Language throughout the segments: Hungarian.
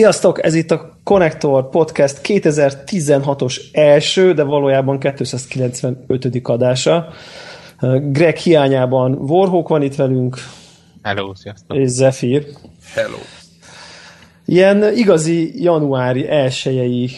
Sziasztok, ez itt a Connector Podcast 2016-os első, de valójában 295. adása. Greg hiányában Warhawk van itt velünk. Hello, sziasztok. És Zephyr. Hello. Ilyen igazi januári elsőjei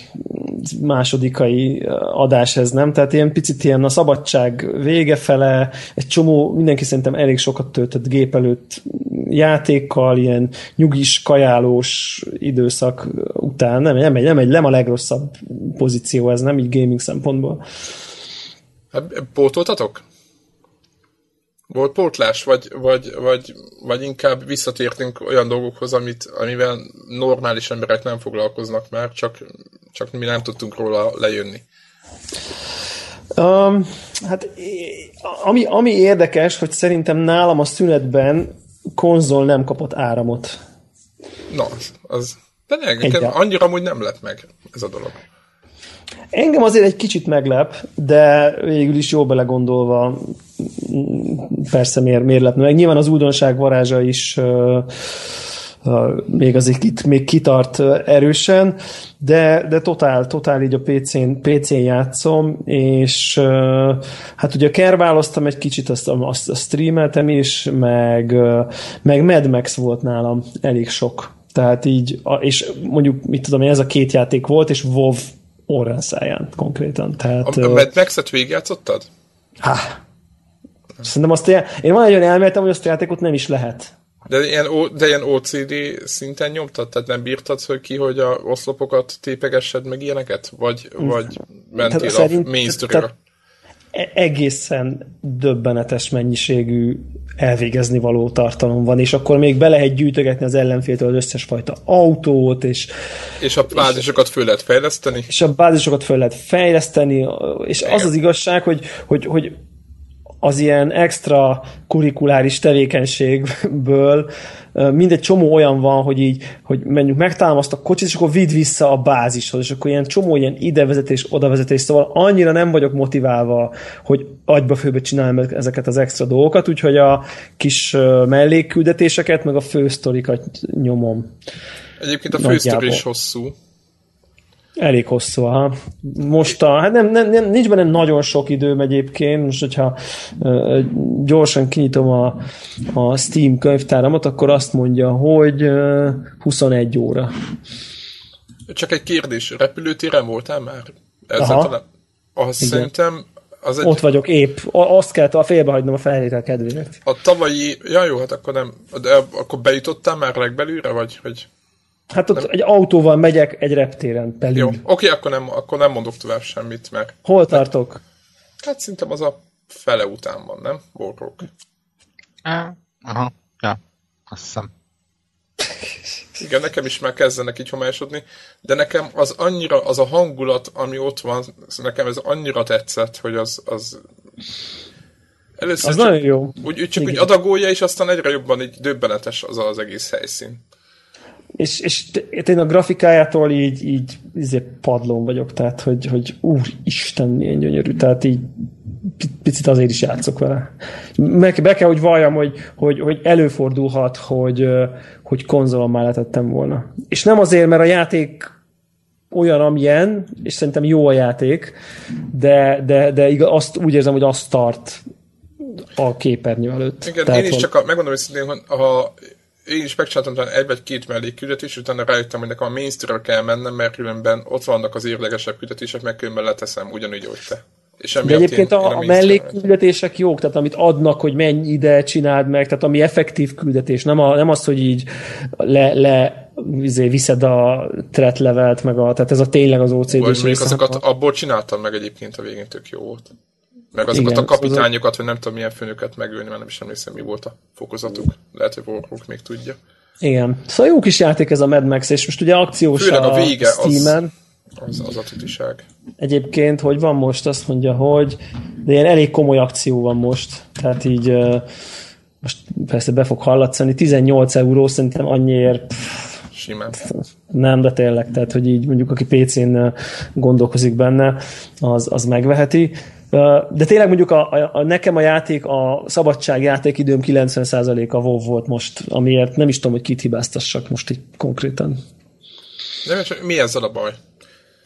másodikai adás ez, nem? Tehát ilyen picit ilyen a szabadság vége fele, egy csomó, mindenki szerintem elég sokat töltött gép előtt játékkal, ilyen nyugis, kajálós időszak után. Nem, nem, egy, nem, egy, nem a legrosszabb pozíció ez, nem így gaming szempontból. Hát, pótoltatok? Volt pótlás, vagy, vagy, vagy, vagy inkább visszatértünk olyan dolgokhoz, amit, amivel normális emberek nem foglalkoznak már, csak, csak mi nem tudtunk róla lejönni. Um, hát ami, ami érdekes, hogy szerintem nálam a szünetben konzol nem kapott áramot. Na, az, az de nekem annyira amúgy nem lett meg ez a dolog. Engem azért egy kicsit meglep, de végül is jó belegondolva persze miért, miért lepne meg. Nyilván az újdonság varázsa is uh, uh, még azért itt még kitart erősen, de, de totál, totál így a PC-n, PC-n játszom, és uh, hát ugye kerváloztam egy kicsit, azt, azt, azt streameltem is, meg, meg Mad Max volt nálam elég sok. Tehát így, és mondjuk, mit tudom én, ez a két játék volt, és WoW orránszáján konkrétan. Tehát, a, a Mad Max-et végigjátszottad? Há, Szerintem azt ilyen, én van egy olyan elméletem, hogy azt a játékot nem is lehet. De ilyen, de ilyen OCD szinten nyomtad? Tehát nem bírtad hogy ki, hogy a oszlopokat tépegessed meg ilyeneket? Vagy, vagy mentél tehát a szerint, mainstreamre? E- egészen döbbenetes mennyiségű elvégezni való tartalom van, és akkor még be lehet gyűjtögetni az ellenféltől az összes fajta autót, és... És a bázisokat föl lehet fejleszteni? És a bázisokat föl lehet fejleszteni, és az az igazság, hogy, hogy, hogy az ilyen extra kurikuláris tevékenységből mindegy csomó olyan van, hogy így, hogy menjünk megtámaszt a kocsit, és akkor vidd vissza a bázishoz, és akkor ilyen csomó ilyen idevezetés, odavezetés, szóval annyira nem vagyok motiválva, hogy agyba főbe csinálom ezeket az extra dolgokat, úgyhogy a kis mellékküldetéseket, meg a fősztorikat nyomom. Egyébként a fősztori is hosszú. Elég hosszú, ha. Most a, hát nem, nem, nem, nincs benne nagyon sok időm egyébként, most hogyha uh, gyorsan kinyitom a, a Steam könyvtáramat, akkor azt mondja, hogy uh, 21 óra. Csak egy kérdés, repülőtéren voltál már? Ezzel Aha. Talán, azt Igen. szerintem az egy... Ott vagyok épp. Azt kell a félbehagynom a felvétel kedvéért. A tavalyi... Ja jó, hát akkor nem... De akkor bejutottál már legbelülre, vagy... vagy... Hát ott nem. egy autóval megyek egy reptéren belül. Jó, oké, akkor nem, akkor nem mondok tovább semmit, mert... Hol tartok? Hát szerintem az a fele után van, nem? Borrók. Aha, ja, azt hiszem. Igen, nekem is már kezdenek így homályosodni, de nekem az annyira, az a hangulat, ami ott van, nekem ez annyira tetszett, hogy az, az Először az nagyon jó. Úgy, úgy csak Igen. úgy adagolja, és aztán egyre jobban így döbbenetes az az egész helyszín és, és én a grafikájától így, így izé padlón vagyok, tehát hogy, hogy úristen, milyen gyönyörű, tehát így picit azért is játszok vele. Meg be kell, hogy valljam, hogy, hogy, hogy előfordulhat, hogy, hogy konzolon már letettem volna. És nem azért, mert a játék olyan, amilyen, és szerintem jó a játék, de, de, de igaz, azt úgy érzem, hogy azt tart a képernyő előtt. Igen, Tehát én is csak a, megmondom hogy ha én is megcsináltam egy vagy két mellékküldetés, utána rájöttem, hogy nekem a mainstream kell mennem, mert különben ott vannak az érlegesebb küldetések, meg különben leteszem ugyanúgy, hogy te. És De egyébként én, a, én a, a mellékküldetések jók, tehát amit adnak, hogy menj ide, csináld meg, tehát ami effektív küldetés, nem, a, nem az, hogy így le, le izé, viszed a threat levelt, meg a, tehát ez a tényleg az OCD-s azokat abból csináltam meg egyébként a végén tök jó volt. Meg azokat Igen, a kapitányokat, vagy nem tudom milyen főnöket megölni, mert nem is emlékszem, mi volt a fokozatuk. Lehet, hogy Warhawk még tudja. Igen. Szóval jó kis játék ez a Mad Max, és most ugye akciós Főleg a, vége, Steam-en. Az, az, az a tutiság. Egyébként, hogy van most, azt mondja, hogy de ilyen elég komoly akció van most. Tehát így most persze be fog hallatszani, 18 euró szerintem annyiért Simán. Nem, de tényleg, tehát hogy így mondjuk aki PC-n gondolkozik benne, az, az megveheti. De tényleg mondjuk a, a, a, nekem a játék, a szabadság játékidőm 90%-a WoW volt most, amiért nem is tudom, hogy kit hibáztassak most így konkrétan. Nem, csak mi ezzel a baj?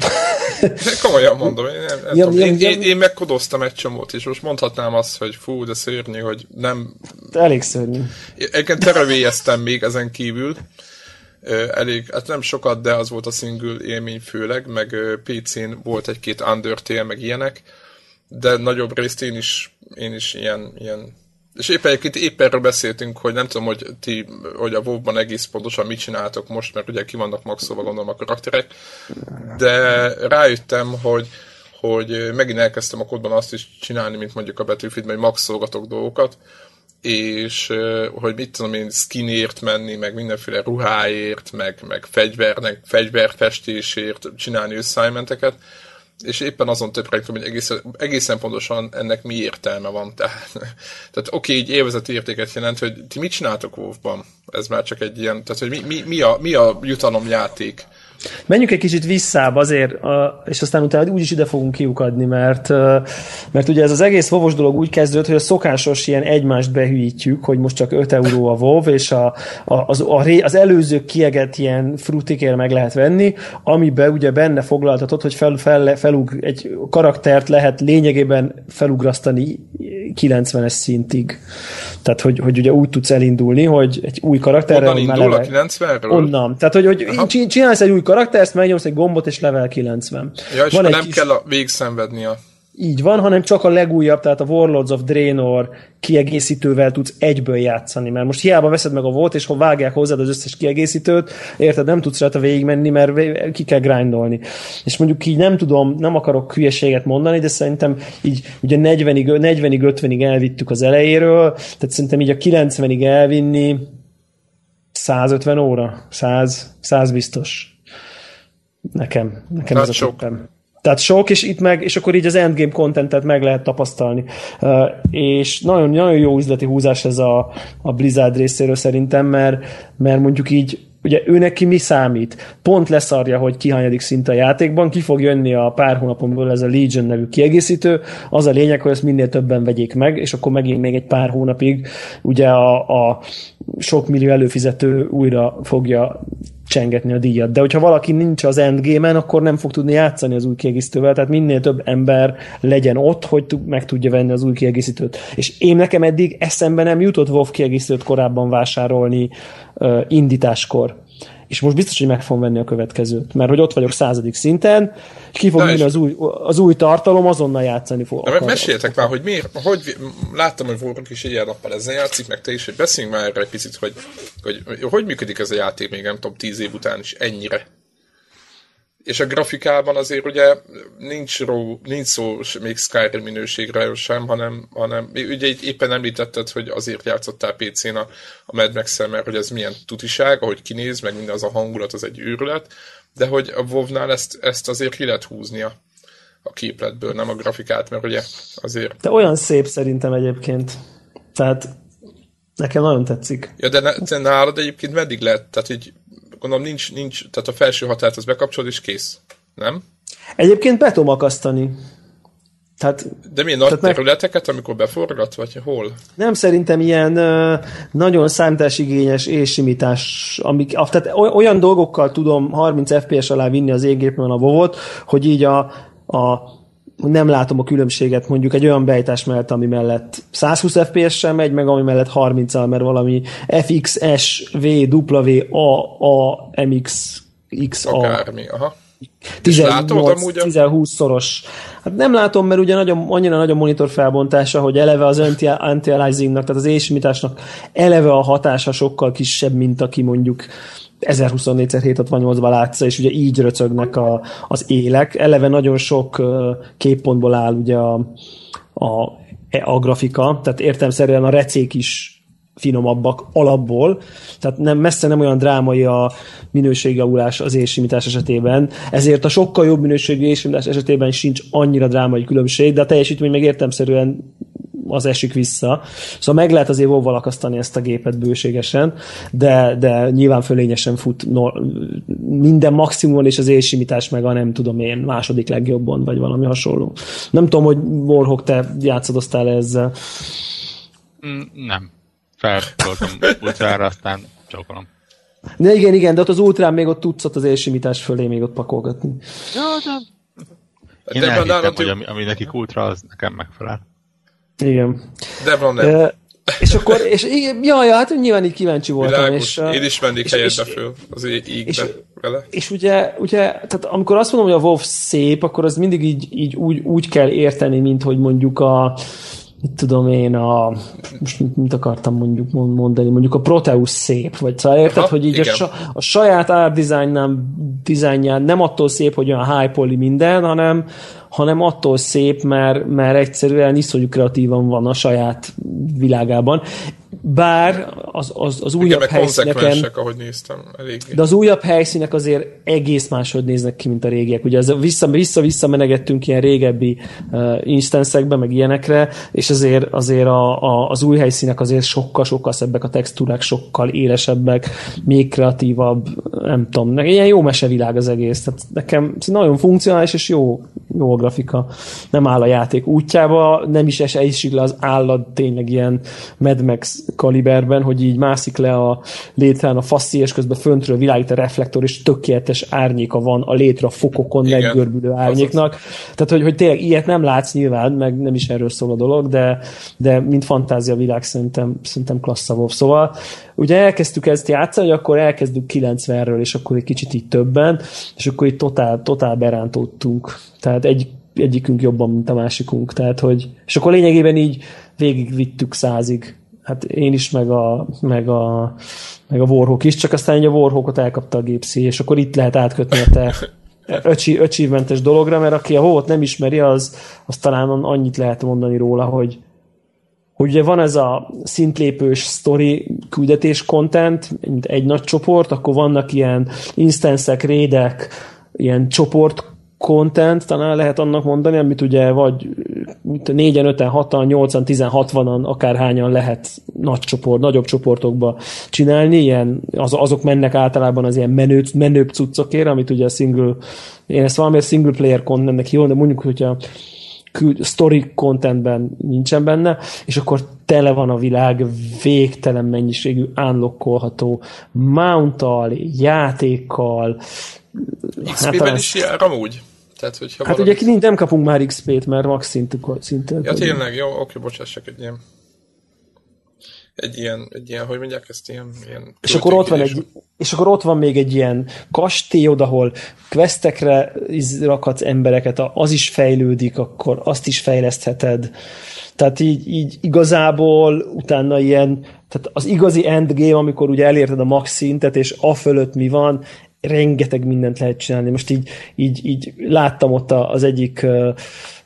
Komolyan mondom, én, nem, nem Ja, tudom. ja, én, én, én megkodoztam egy csomót, és most mondhatnám azt, hogy fú, de szörnyű, hogy nem... Elég szörnyű. Egyébként terevélyeztem még ezen kívül, elég, hát nem sokat, de az volt a single élmény főleg, meg PC-n volt egy-két Undertale, meg ilyenek, de nagyobb részt én is, én is ilyen, ilyen. És éppen egyébként épp erről beszéltünk, hogy nem tudom, hogy ti, hogy a WoW-ban egész pontosan mit csináltok most, mert ugye ki vannak maxolva gondolom a karakterek, de rájöttem, hogy, hogy megint elkezdtem a kódban azt is csinálni, mint mondjuk a Battlefieldben, hogy maxolgatok dolgokat, és hogy mit tudom én, skinért menni, meg mindenféle ruháért, meg, meg fegyvernek, fegyverfestésért csinálni assignmenteket, és éppen azon töprengtem, hogy egészen, egészen pontosan ennek mi értelme van. Tehát, tehát oké, így élvezeti értéket jelent, hogy ti mit csináltok WoW-ban? Ez már csak egy ilyen, tehát hogy mi, mi, mi, a, mi a jutalomjáték? Menjünk egy kicsit visszább azért, és aztán utána úgyis ide fogunk kiukadni, mert, mert ugye ez az egész vovos dolog úgy kezdődött, hogy a szokásos ilyen egymást behűítjük, hogy most csak 5 euró a vov, és a, a, az, a, az előző kiegett ilyen frutikért meg lehet venni, amiben ugye benne foglaltatod, hogy fel, fel, felug, egy karaktert lehet lényegében felugrasztani 90-es szintig. Tehát, hogy, hogy ugye úgy tudsz elindulni, hogy egy új karakterrel... Onnan indul a level- 90-ről? Onnan. Tehát, hogy, hogy Aha. csin- csinálsz egy új karaktert, megnyomsz egy gombot, és level 90. Ja, és van egy nem kis, kell a végszenvedni a... Így van, hanem csak a legújabb, tehát a Warlords of Draenor kiegészítővel tudsz egyből játszani, mert most hiába veszed meg a volt, és ha vágják hozzád az összes kiegészítőt, érted, nem tudsz rajta végigmenni, mert ki kell grindolni. És mondjuk így nem tudom, nem akarok hülyeséget mondani, de szerintem így ugye 40-ig, 40-ig 50-ig elvittük az elejéről, tehát szerintem így a 90-ig elvinni 150 óra, 100, 100 biztos. Nekem, nekem Tehát ez a sok. tippem. Tehát sok, és itt meg, és akkor így az endgame contentet meg lehet tapasztalni. És nagyon, nagyon jó üzleti húzás ez a, a Blizzard részéről szerintem, mert, mert mondjuk így ugye ő neki mi számít? Pont leszarja, hogy kihanyadik szint a játékban, ki fog jönni a pár hónapon belül ez a Legion nevű kiegészítő, az a lényeg, hogy ezt minél többen vegyék meg, és akkor megint még egy pár hónapig ugye a, a sok millió előfizető újra fogja csengetni a díjat. De hogyha valaki nincs az endgame-en, akkor nem fog tudni játszani az új kiegészítővel, tehát minél több ember legyen ott, hogy meg tudja venni az új kiegészítőt. És én nekem eddig eszembe nem jutott WoW kiegészítőt korábban vásárolni uh, indításkor. És most biztos, hogy meg fogom venni a következőt, mert hogy ott vagyok századik szinten, és ki fog jönni az új, az új tartalom, azonnal játszani fog. Na, meséljetek már, hogy miért, hogy, láttam, hogy Warrock is ilyen nappal ezzel játszik, meg te is, hogy beszéljünk már erre egy picit, hogy, hogy, hogy működik ez a játék még, nem tudom, tíz év után is ennyire. És a grafikában azért ugye nincs, ró, nincs szó még Skyrim minőségről sem, hanem, hanem ugye éppen említetted, hogy azért játszottál PC-n a, a Mad max mert hogy ez milyen tutiság, ahogy kinéz, meg minden az a hangulat, az egy őrület, de hogy a WoW-nál ezt, ezt azért ki lehet húzni a, a képletből, nem a grafikát, mert ugye azért... De olyan szép szerintem egyébként. Tehát nekem nagyon tetszik. Ja, de, ne, de nálad egyébként meddig lehet? Tehát így gondolom nincs, nincs, tehát a felső határt az bekapcsolod és kész. Nem? Egyébként be tudom akasztani. Tehát De milyen nagy Tehát meg- területeket, amikor beforgat, vagy hol? nem szerintem ilyen ö, nagyon számításigényes és simítás, amik, tehát oly- olyan dolgokkal tudom 30 FPS alá vinni az én gépemen a vovot, hogy így a, a nem látom a különbséget mondjuk egy olyan beállítás mellett, ami mellett 120 FPS-sel megy, meg ami mellett 30-al, mert valami FX, S, V, W, A, A, MX, X, A. Akármi, aha. látod 18, amúgy a- 10-20 szoros. Hát nem látom, mert ugye nagyon, annyira nagy a monitor felbontása, hogy eleve az anti- anti-aliasingnak, tehát az ésimításnak eleve a hatása sokkal kisebb, mint aki mondjuk 1024x768-ban látsza, és ugye így röcögnek a, az élek. Eleve nagyon sok képpontból áll ugye a, a, a grafika, tehát értelmszerűen a recék is finomabbak alapból, tehát nem, messze nem olyan drámai a minőségjavulás az ésimítás esetében, ezért a sokkal jobb minőségű ésimítás esetében sincs annyira drámai különbség, de a teljesítmény meg értelmszerűen az esik vissza. Szóval meg lehet azért vóval akasztani ezt a gépet bőségesen, de, de nyilván fölényesen fut no, minden maximumon, és az élsimítás meg a nem tudom én második legjobban, vagy valami hasonló. Nem tudom, hogy Warhawk, te játszadoztál ezzel. Mm, nem. Feltoltam utcára, aztán csókolom. Ne, igen, igen, de ott az ultrán még ott tudsz ott az élsimítás fölé még ott pakolgatni. Ja, de... Én Devon elhittem, hogy ami, ami nekik ultra, az nekem megfelel. Igen. Devon nem. E, és akkor, és igen, ja, ja, hát nyilván így kíváncsi voltam. Világos. És, Én is mennék és- föl az ígbe és- vele. És ugye, ugye, tehát amikor azt mondom, hogy a WoW szép, akkor az mindig így, így úgy, úgy kell érteni, mint hogy mondjuk a mit tudom én, a, most mit, mit akartam mondjuk mondani, mondjuk a Proteus szép, vagy szóval érted, Aha, hogy így a, igen. sa, a saját art dizájnján nem attól szép, hogy olyan high minden, hanem, hanem attól szép, mert, mert egyszerűen iszonyú kreatívan van a saját világában. Bár az, az, az Igen, újabb meg helyszíneken ahogy néztem, eléggé. de az újabb helyszínek azért egész máshogy néznek ki, mint a régiek. Ugye az vissza, vissza, vissza menegettünk ilyen régebbi uh, instanszekbe, meg ilyenekre, és azért, azért a, a, az új helyszínek azért sokkal, sokkal szebbek a textúrák, sokkal élesebbek, még kreatívabb, nem tudom, ilyen jó mesevilág az egész. Tehát nekem nagyon funkcionális és jó, jó a grafika. Nem áll a játék útjába, nem is es- esik le az állat tényleg ilyen Mad Max kaliberben, hogy így mászik le a létrán a faszi, és közben föntről világít a reflektor, és tökéletes árnyéka van a létre a fokokon Igen, meggörbülő azaz. árnyéknak. Tehát, hogy, hogy tényleg ilyet nem látsz nyilván, meg nem is erről szól a dolog, de, de mint fantázia világ szerintem, szerintem klassz a. Szóval ugye elkezdtük ezt játszani, hogy akkor elkezdtük 90-ről, és akkor egy kicsit így többen, és akkor itt totál, totál berántódtunk. Tehát egy, egyikünk jobban, mint a másikunk. Tehát, hogy, és akkor lényegében így végigvittük százig. Hát én is, meg a, meg a, meg a Warhawk is, csak aztán így a Warhawkot elkapta a gépszi, és akkor itt lehet átkötni a te öcsi, achievementes dologra, mert aki a WoW-ot nem ismeri, az, az talán annyit lehet mondani róla, hogy, hogy ugye van ez a szintlépős story küldetés content, mint egy nagy csoport, akkor vannak ilyen instanszek, rédek, ilyen csoport content, talán lehet annak mondani, amit ugye vagy mit, 4-en, 5-en, 6-an, 8-an, 16-an, akárhányan lehet nagy csoport, nagyobb csoportokba csinálni, ilyen, az, azok mennek általában az ilyen menő, menőbb cuccokért, amit ugye a single, én ezt valamiért single player contentnek hívom, de mondjuk, hogyha story contentben nincsen benne, és akkor tele van a világ végtelen mennyiségű unlockolható mounttal, játékkal. XP-ben az- is jár amúgy. Tehát, hogyha Hát valami... ugye nem kapunk már XP-t, mert max szintű, szinten. Ja, tényleg, jó, oké, bocsássak, egy ilyen... Egy ilyen, egy ilyen, hogy mondják ezt, ilyen... ilyen És akkor ott van egy, és akkor ott van még egy ilyen kastélyod, ahol questekre rakhatsz embereket, az is fejlődik, akkor azt is fejlesztheted. Tehát így, így igazából utána ilyen, tehát az igazi endgame, amikor ugye elérted a max szintet, és a fölött mi van, rengeteg mindent lehet csinálni. Most így, így, így láttam ott az egyik uh,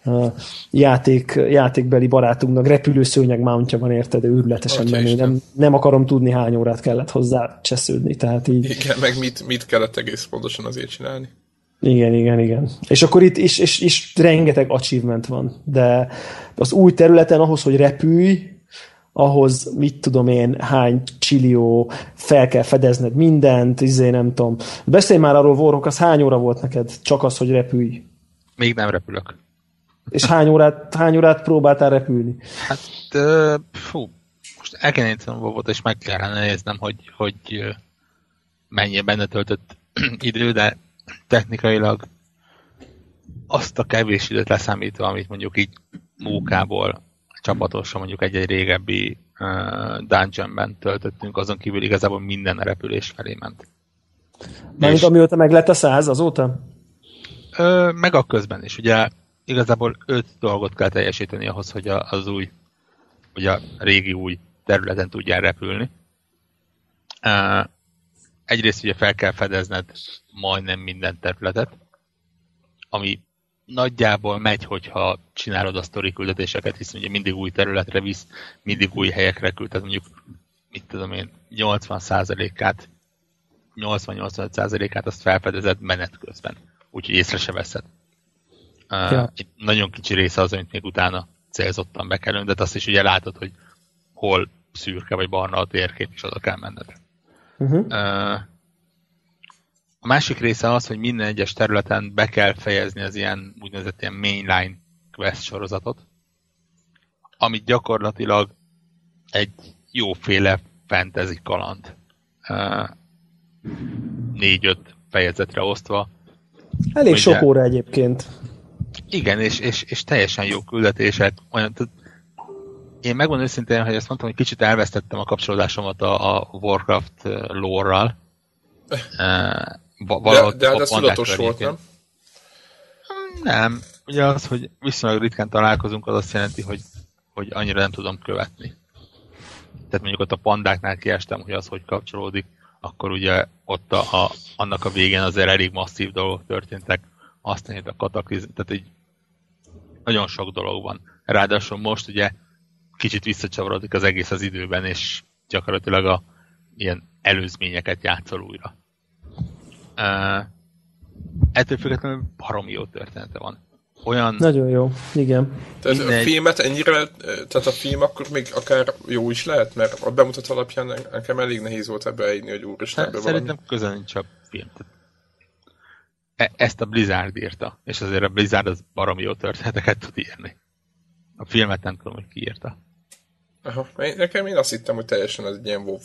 uh, játék, játékbeli barátunknak repülőszőnyeg mountja van, érted, őrületesen Atya menő. Nem, nem akarom tudni, hány órát kellett hozzá csesződni, tehát így, Igen, meg mit, mit kellett egész pontosan azért csinálni. igen, igen, igen. És akkor itt is, és, és rengeteg achievement van, de az új területen ahhoz, hogy repülj, ahhoz mit tudom én, hány csillió, fel kell fedezned mindent, izé nem tudom. Beszélj már arról, Warhawk, az hány óra volt neked? Csak az, hogy repülj. Még nem repülök. És hány órát, hány órát próbáltál repülni? Hát, ö, fú, most el kell néznem a volt, és meg kellene néznem, hogy, hogy mennyi benne töltött idő, de technikailag azt a kevés időt leszámítva, amit mondjuk így mókából csapatosan mondjuk egy-egy régebbi uh, dungeonben töltöttünk, azon kívül igazából minden a repülés felé ment. Mármint amióta meg lett a száz azóta? Ö, meg a közben is. Ugye igazából öt dolgot kell teljesíteni ahhoz, hogy a, az új, vagy a régi új területen tudjál repülni. Ö, egyrészt ugye fel kell fedezned majdnem minden területet, ami nagyjából megy, hogyha csinálod a sztori küldetéseket, hiszen ugye mindig új területre visz, mindig új helyekre küld, tehát mondjuk, mit tudom én, 80%-át 80-85%-át azt felfedezed menet közben, úgyhogy észre se veszed. Ja. Egy nagyon kicsi része az, amit még utána célzottan be kell de azt is ugye látod, hogy hol szürke vagy barna a térkép, és oda kell menned. Uh-huh. Uh, a másik része az, hogy minden egyes területen be kell fejezni az ilyen úgynevezett ilyen mainline quest sorozatot, amit gyakorlatilag egy jóféle fantasy kaland. Uh, négy-öt fejezetre osztva. Elég Ugye, sok óra egyébként. Igen, és, és, és teljesen jó küldetések. Olyan, tehát én megmondom őszintén, hogy ezt mondtam, hogy kicsit elvesztettem a kapcsolódásomat a, a Warcraft lore-ral. de, de hát ez tudatos volt, nem? Nem. Ugye az, hogy viszonylag ritkán találkozunk, az azt jelenti, hogy, hogy annyira nem tudom követni. Tehát mondjuk ott a pandáknál kiestem, hogy az hogy kapcsolódik, akkor ugye ott a, a, annak a végén azért elég masszív dolgok történtek, aztán a kataklizm, tehát egy nagyon sok dolog van. Ráadásul most ugye kicsit visszacsavarodik az egész az időben, és gyakorlatilag a ilyen előzményeket játszol újra. Uh, ettől függetlenül baromi jó története van. Olyan... Nagyon jó, igen. Tehát Mindegy... a filmet ennyire, tehát a film akkor még akár jó is lehet, mert a bemutat alapján nekem elég nehéz volt ebbe eljönni, hogy úristen ebbe Szerintem valami. közel nincs a film. E- ezt a Blizzard írta, és azért a Blizzard az baromi jó történeteket tud írni. A filmet nem tudom, hogy ki írta. Aha, nekem én azt hittem, hogy teljesen ez egy ilyen WoW,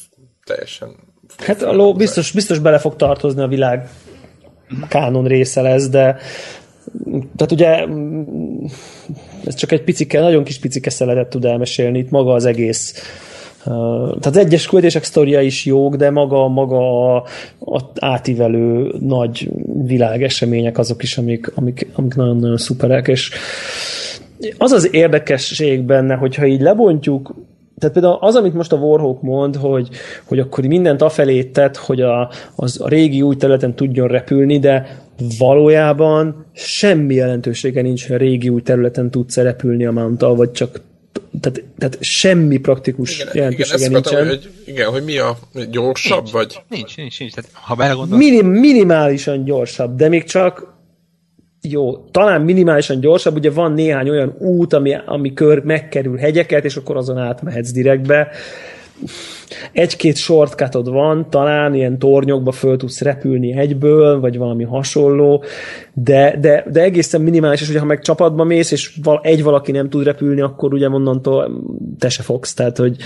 teljesen... Hát a ló biztos, biztos bele fog tartozni a világ kánon része lesz, de tehát ugye ez csak egy picike, nagyon kis picike szeletet tud elmesélni, itt maga az egész tehát az egyes küldések sztoria is jók, de maga, maga a, a átívelő nagy világesemények azok is, amik, amik, amik nagyon-nagyon szuperek, és az az érdekesség benne, hogyha így lebontjuk, tehát például az, amit most a Warhawk mond, hogy, hogy akkor mindent afelé tett, hogy a, az a régi új területen tudjon repülni, de valójában semmi jelentősége nincs, hogy a régi új területen tudsz repülni a mount vagy csak tehát, tehát semmi praktikus igen, jelentősége igen, nincsen. Akartam, hogy, igen, hogy mi a gyorsabb, nincs, vagy? Nincs, nincs, nincs. Tehát, ha belegondolsz... Minim, minimálisan gyorsabb, de még csak jó, talán minimálisan gyorsabb, ugye van néhány olyan út, ami, ami kör megkerül hegyeket, és akkor azon átmehetsz direktbe. Egy-két shortcutod van, talán ilyen tornyokba föl tudsz repülni egyből, vagy valami hasonló, de, de, de egészen minimális, és hogyha meg csapatba mész, és egy valaki nem tud repülni, akkor ugye onnantól te se fogsz, tehát hogy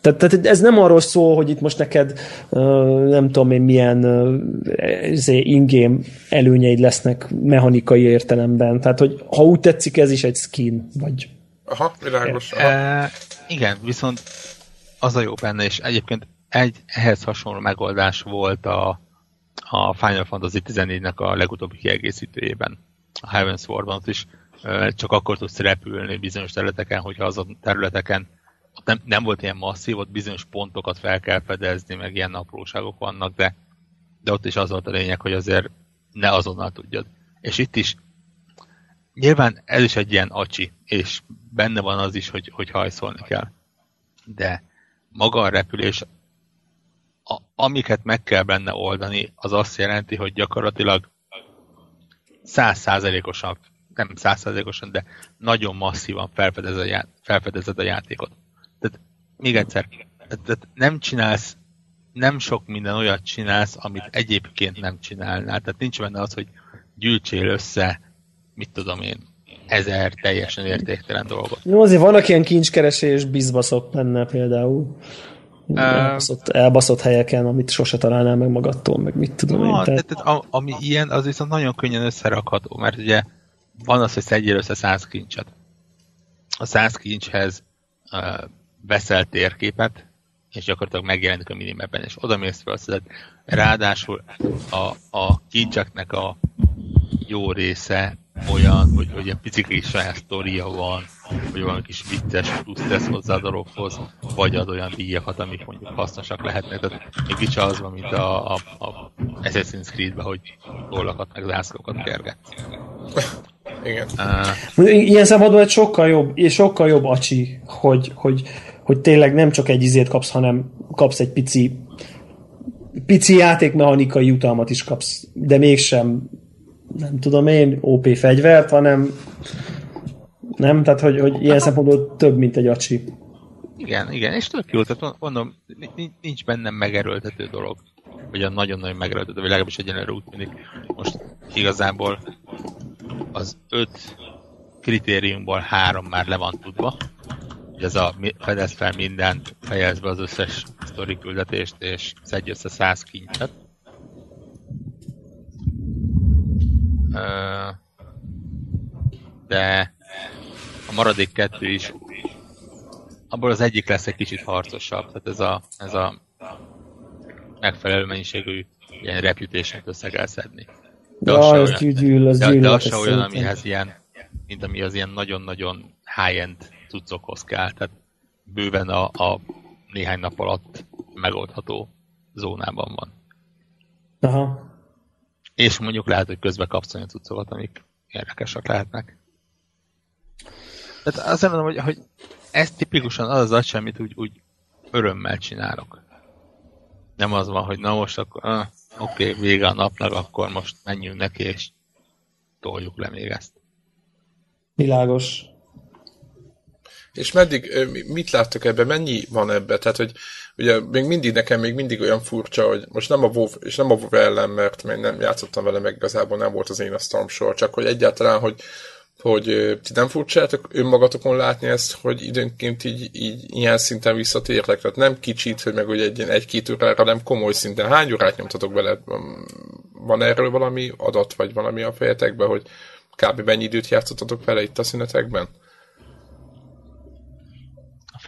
tehát, tehát ez nem arról szól, hogy itt most neked nem tudom én milyen izé, ingame előnyeid lesznek mechanikai értelemben. Tehát, hogy ha úgy tetszik, ez is egy skin, vagy... Aha, világos. Aha. E, igen, viszont az a jó benne, és egyébként egy ehhez hasonló megoldás volt a, a Final Fantasy 14-nek a legutóbbi kiegészítőjében, a Heaven's Ward-ban is csak akkor tudsz repülni bizonyos területeken, hogyha azon területeken nem, nem volt ilyen masszív, ott bizonyos pontokat fel kell fedezni, meg ilyen apróságok vannak, de, de ott is az volt a lényeg, hogy azért ne azonnal tudjad. És itt is nyilván ez is egy ilyen acsi, és benne van az is, hogy, hogy hajszolni kell. De maga a repülés, a, amiket meg kell benne oldani, az azt jelenti, hogy gyakorlatilag százszázalékosan, nem százszázalékosan, de nagyon masszívan felfedezed a, já, felfedezed a játékot. Tehát még egyszer, tehát nem csinálsz, nem sok minden olyat csinálsz, amit egyébként nem csinálnál. Tehát nincs benne az, hogy gyűjtsél össze, mit tudom én, ezer teljesen értéktelen dolgot. Jó, azért vannak ilyen kincskeresés bizbaszok benne például. Elbaszott, elbaszott helyeken, amit sose találnál meg magadtól, meg mit tudom én. Tehát... Tehát, ami ilyen, az viszont nagyon könnyen összerakható, mert ugye van az, hogy szedjél össze száz kincset. A száz kincshez uh, veszel térképet, és gyakorlatilag megjelenik a minimapben, és oda mész fel, ráadásul a, a kincseknek a jó része olyan, hogy, hogy egy pici kis saját sztoria van, hogy valami kis vicces plusz tesz hozzá a dologhoz, vagy ad olyan díjakat, amik mondjuk hasznosak lehetnek. Tehát még kicsi az van, mint a, a, a Assassin's Creed-ben, hogy tollakat meg zászlókat kerget. Igen. Uh, Ilyen szempontból egy sokkal jobb, és sokkal jobb acsi, hogy, hogy, hogy tényleg nem csak egy izét kapsz, hanem kapsz egy pici pici játékmechanikai jutalmat is kapsz, de mégsem nem tudom én, OP fegyvert, hanem nem, tehát hogy, hogy ilyen szempontból több, mint egy acsi. Igen, igen, és tök jó, tehát mondom, nincs bennem megerőltető dolog, vagy a nagyon-nagyon megerőltető, vagy legalábbis egyenlőre úgy tűnik. Most igazából az öt kritériumból három már le van tudva, hogy ez a fedez fel mindent, fejezve az összes sztori küldetést, és szedj össze 100 kincset. De a maradék kettő is, abból az egyik lesz egy kicsit harcosabb, tehát ez a, ez a megfelelő mennyiségű ilyen reputation össze kell szedni. De ja, az olyan, gyűl, az de, de az se olyan, amihez ilyen, mint ami az ilyen nagyon-nagyon high-end cuccokhoz kell. Tehát bőven a, a néhány nap alatt megoldható zónában van. Aha. És mondjuk lehet, hogy közben kapsz olyan cuccokat, amik érdekesek lehetnek. Tehát azt mondom, hogy, hogy ez tipikusan az az agy, amit úgy, úgy örömmel csinálok. Nem az van, hogy na most akkor, ah, oké, okay, vége a napnak, akkor most menjünk neki, és toljuk le még ezt. Világos. És meddig, mit láttok ebben, mennyi van ebbe? Tehát, hogy ugye még mindig nekem még mindig olyan furcsa, hogy most nem a WoW, és nem a WoW ellen, mert még nem játszottam vele, meg igazából nem volt az én a Storm csak hogy egyáltalán, hogy hogy ti nem furcsátok önmagatokon látni ezt, hogy időnként így, így ilyen szinten visszatértek, tehát nem kicsit, hogy meg hogy egy, egy-két órára, hanem komoly szinten. Hány órát nyomtatok bele? Van erről valami adat, vagy valami a fejetekben, hogy kb. mennyi időt játszottatok vele itt a szünetekben?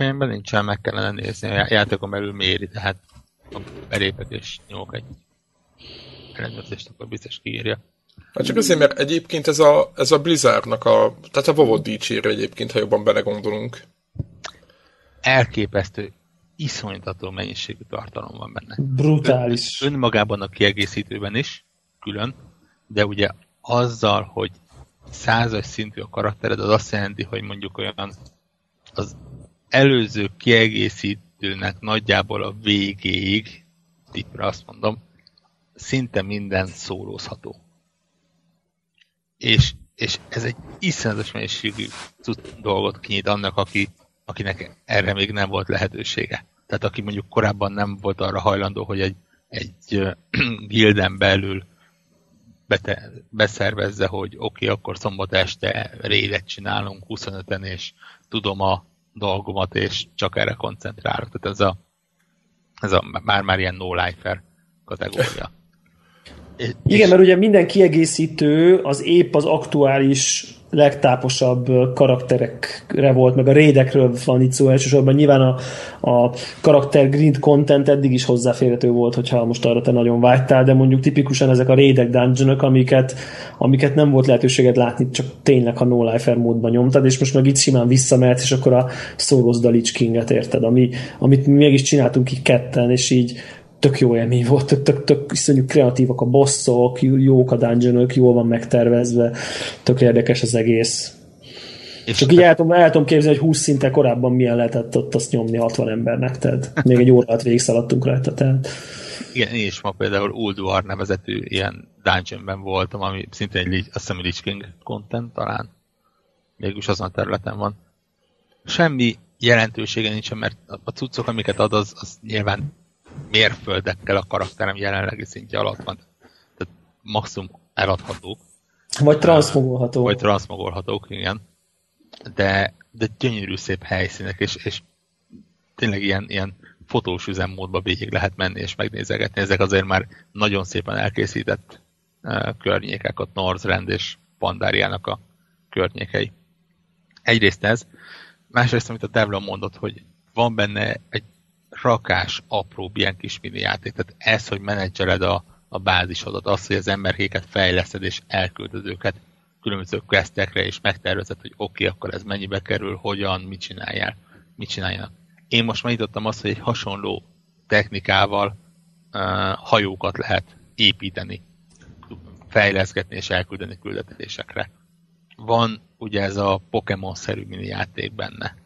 A fejemben nincsen, meg kellene nézni. A játékon belül méri, tehát a belépek és nyomok egy rendezést, akkor biztos kiírja. Hát csak azért, mert egyébként ez a, ez a Blizzardnak a, tehát a WoW dicsérő egyébként, ha jobban belegondolunk. Elképesztő, iszonytató mennyiségű tartalom van benne. Brutális. Ön, önmagában a kiegészítőben is, külön, de ugye azzal, hogy százas szintű a karaktered, az azt jelenti, hogy mondjuk olyan az előző kiegészítőnek nagyjából a végéig, tippre azt mondom, szinte minden szólózható és, és ez egy iszonyatos mennyiségű dolgot kinyit annak, aki, akinek erre még nem volt lehetősége. Tehát aki mondjuk korábban nem volt arra hajlandó, hogy egy, egy gilden belül bete, beszervezze, hogy oké, okay, akkor szombat este rédet csinálunk 25-en, és tudom a dolgomat, és csak erre koncentrálok. Tehát ez a, ez a már-már ilyen no-lifer kategória. Igen, mert ugye minden kiegészítő az épp az aktuális legtáposabb karakterekre volt, meg a rédekről van itt szó elsősorban. Nyilván a, a karakter grid content eddig is hozzáférhető volt, hogyha most arra te nagyon vágytál, de mondjuk tipikusan ezek a rédek dungeonok, amiket, amiket nem volt lehetőséged látni, csak tényleg a no lifer módban nyomtad, és most meg itt simán visszamehetsz, és akkor a szórozd a Lich King-et, érted? Ami, amit mi mégis csináltunk így ketten, és így tök jó élmény volt, tök, tök, tök iszonyú kreatívak a bosszok, jók a dungeonok, jól van megtervezve, tök érdekes az egész. És Csak így el tudom, el tudom képzelni, hogy 20 szinte korábban milyen lehetett ott azt nyomni 60 embernek, tehát még egy órát végigszaladtunk rajta, tehát. Igen, én is ma például Ulduar nevezetű ilyen dungeonben voltam, ami szintén egy, azt hiszem, Lich King content talán. Mégis azon a területen van. Semmi jelentősége nincsen, mert a cuccok, amiket ad, az, az nyilván mérföldekkel a karakterem jelenlegi szintje alatt van. Tehát maximum eladhatók. Vagy transmogolhatók. Vagy transmogolhatók, igen. De, de gyönyörű szép helyszínek, és, és tényleg ilyen, ilyen fotós üzemmódba végig lehet menni és megnézegetni. Ezek azért már nagyon szépen elkészített uh, környékek, ott Norzrend és Pandáriának a környékei. Egyrészt ez, másrészt, amit a Devlon mondott, hogy van benne egy rakás, apró, ilyen kis mini játék. Tehát ez, hogy menedzseled a, a bázisodat, az, hogy az emberkéket fejleszted és elküldöd őket különböző questekre, és megtervezed, hogy oké, okay, akkor ez mennyibe kerül, hogyan, mit csináljál, mit csináljanak. Én most megnyitottam azt, hogy egy hasonló technikával uh, hajókat lehet építeni, fejleszgetni és elküldeni küldetésekre. Van ugye ez a Pokémon-szerű mini játék benne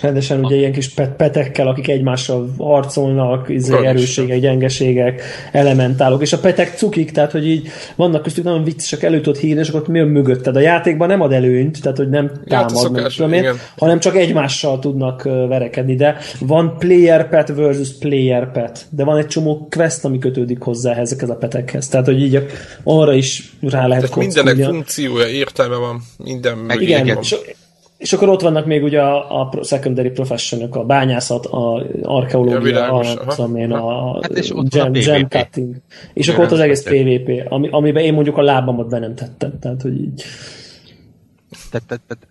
Rendesen ugye ilyen kis pet petekkel, akik egymással harcolnak, izé, erősségek, gyengeségek, elementálok, és a petek cukik, tehát hogy így vannak köztük nagyon viccesek, elő tudod hírni, és akkor mi mögötted. A játékban nem ad előnyt, tehát hogy nem támad, meg, tudom én, hanem csak egymással tudnak verekedni, de van player pet versus player pet, de van egy csomó quest, ami kötődik hozzá ezekhez a petekhez, tehát hogy így arra is rá lehet Tehát mindenek funkciója, értelme van, minden meg igen, van. So, És akkor ott vannak még ugye a, a secondary professionok, a bányászat, a archeológia, Ja, a, világos, aha. tudom én, a Hát és ott van a gem, gem cutting. És akkor ott az egész PvP, ami, amiben én mondjuk a lábamat be nem tettem. Tehát, hogy így. Tehát, tehát, tehát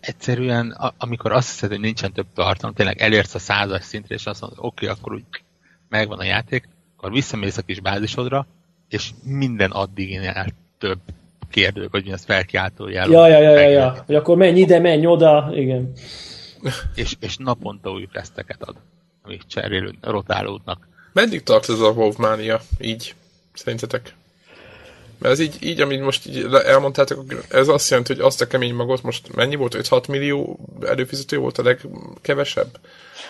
egyszerűen, a- amikor azt hiszed, hogy nincsen több tartalom, tényleg elérsz a százas szintre, és azt mondod, oké, akkor úgy megvan a játék, akkor visszamész a kis bázisodra, és minden addiginél több kérdő, hogy mi az felkiáltó jel. Ja, ja, ja, ja, ja. Hogy akkor menj ide, menj oda, igen. És, és naponta új questeket ad, amik cserélő, rotálódnak. Meddig tart ez a WoW mánia? Így, szerintetek? Mert ez így, így amit most így elmondtátok, ez azt jelenti, hogy azt a kemény magot most mennyi volt? 5-6 millió előfizető volt a legkevesebb?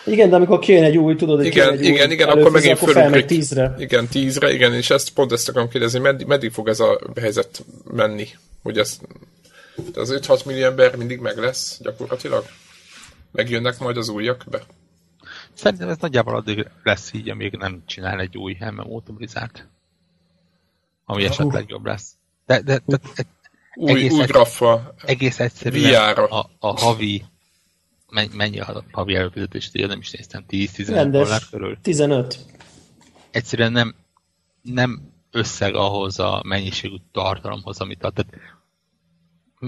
Igen, de amikor kijön egy új, tudod, hogy Igen, egy igen, új igen, akkor megint akkor felmegy fölugrik. tízre. Igen, tízre, igen, és ezt pont ezt akarom kérdezni, meddig, meddig fog ez a helyzet menni? Hogy ez, az 5-6 millió ember mindig meg lesz gyakorlatilag? Megjönnek majd az újak be? Szerintem ez nagyjából addig lesz így, amíg nem csinál egy új MMO-t Blizzard. Ami esetleg jobb lesz. De, de, de, de Új, Egész új egy- graffa. egész egyszerűen a, a havi mennyi a havi előfizetés, ugye nem is néztem, 10-15 Rendes. dollár körül. 15. Egyszerűen nem, nem összeg ahhoz a mennyiségű tartalomhoz, amit ad. Tehát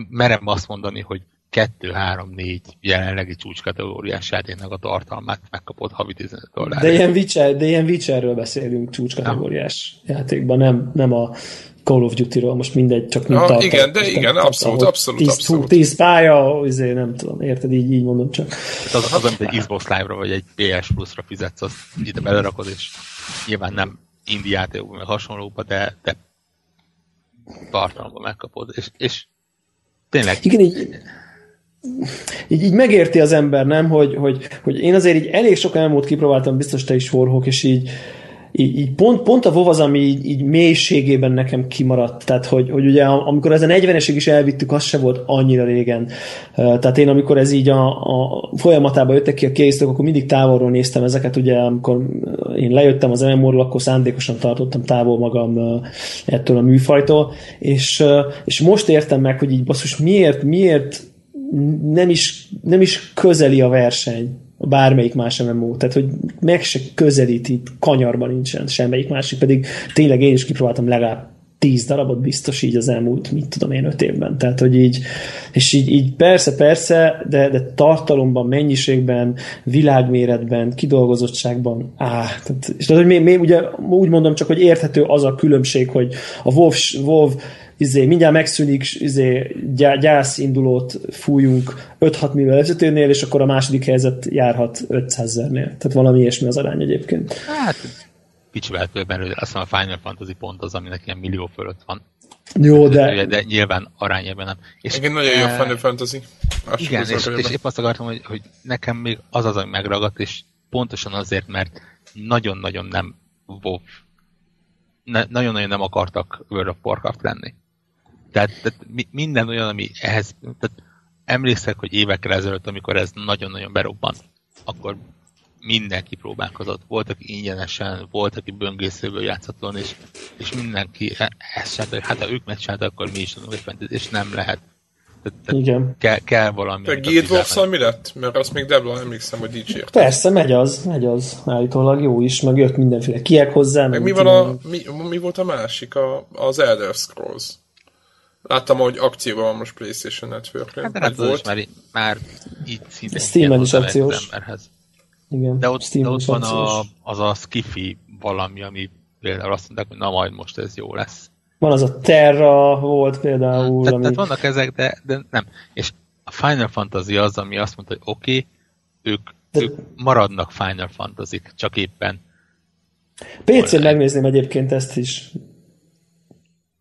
merem azt mondani, hogy 2, 3, 4 jelenlegi csúcskategóriás játéknak a tartalmát megkapod havi 15 dollár. De ilyen, Witcher, de ilyen Witcherről beszélünk csúcskategóriás játékban, nem, nem a Call of Duty-ról, most mindegy, csak mint Ja, tartalom. igen, de igen, nem tudom, abszolút, abszolút, 10, abszolút. 10 pálya, izé, nem tudom, érted, így, így mondom csak. Tehát az, az, amit egy Xbox Live-ra vagy egy PS Plus-ra fizetsz, azt ide belerakod, és nyilván nem indie játékokban, meg hasonlókban, de, de tartalomban megkapod. És, és tényleg Igen, így, így, így megérti az ember, nem, hogy, hogy, hogy én azért így elég sok elmúlt kipróbáltam, biztos te is forhók, és így, így, így pont, pont a WoW az, ami így, így mélységében nekem kimaradt. Tehát, hogy, hogy ugye amikor ezen 40-esig is elvittük, az se volt annyira régen. Tehát én amikor ez így a, a folyamatában jöttek ki a készítők, akkor mindig távolról néztem ezeket, ugye amikor én lejöttem az MMO-ról, akkor szándékosan tartottam távol magam ettől a műfajtól, és, és most értem meg, hogy így basszus, miért, miért nem is, nem is közeli a verseny bármelyik más MMO, tehát hogy meg se közelít itt, kanyarban nincsen semmelyik másik, pedig tényleg én is kipróbáltam legalább tíz darabot biztos így az elmúlt, mit tudom én, öt évben. Tehát, hogy így, és így, így persze, persze, de, de tartalomban, mennyiségben, világméretben, kidolgozottságban, áh, tehát, és tehát, hogy még, még ugye úgy mondom csak, hogy érthető az a különbség, hogy a WoW, WoW izé, mindjárt megszűnik, izé, gyá, gyászindulót fújunk 5-6 millió vezetőnél, és akkor a második helyzet járhat 500 ezernél. Tehát valami ilyesmi az arány egyébként. Hát, kicsivel több erő, azt hiszem a Final Fantasy pont az, aminek ilyen millió fölött van. Jó, De, de de nyilván arányában nem. És, Igen, nagyon jó eh, Final Fantasy. Azt Igen, és, és épp azt akartam, hogy, hogy nekem még az az, ami megragadt, és pontosan azért, mert nagyon-nagyon nem WoW, ne, nagyon-nagyon nem akartak World of Warcraft lenni. Tehát, tehát mi, minden olyan, ami ehhez, tehát emlékszek, hogy évekkel ezelőtt, amikor ez nagyon-nagyon berobbant, akkor mindenki próbálkozott. Volt, aki ingyenesen, volt, aki böngészőből játszhatóan, és, és mindenki e- ezt csinálta, hogy hát ha ők megcsinálták, akkor mi is tudunk egy fantasy, és nem lehet. Tehát, tehát igen. kell, kell valami. A Guild wars mi lett? Mert azt még Debla emlékszem, hogy dicsért. Persze, megy az, megy az. Állítólag jó is, meg jött mindenféle kiek hozzá. Meg mi van a, mi, mi volt a másik? A, az Elder Scrolls. Láttam, hogy akcióban van most PlayStation Network-en. Hát de Vagy hát az is volt. már, már így szinte Steamen is akciós. Igen, De ott, de Steam ott is van a, az a skifi valami, ami például azt mondták, hogy na majd most ez jó lesz. Van az a Terra volt például, Tehát, ami... tehát vannak ezek, de, de nem. És a Final Fantasy az, ami azt mondta, hogy oké, okay, ők, De- ők maradnak Final fantasy csak éppen PC-n megnézném egyébként ezt is.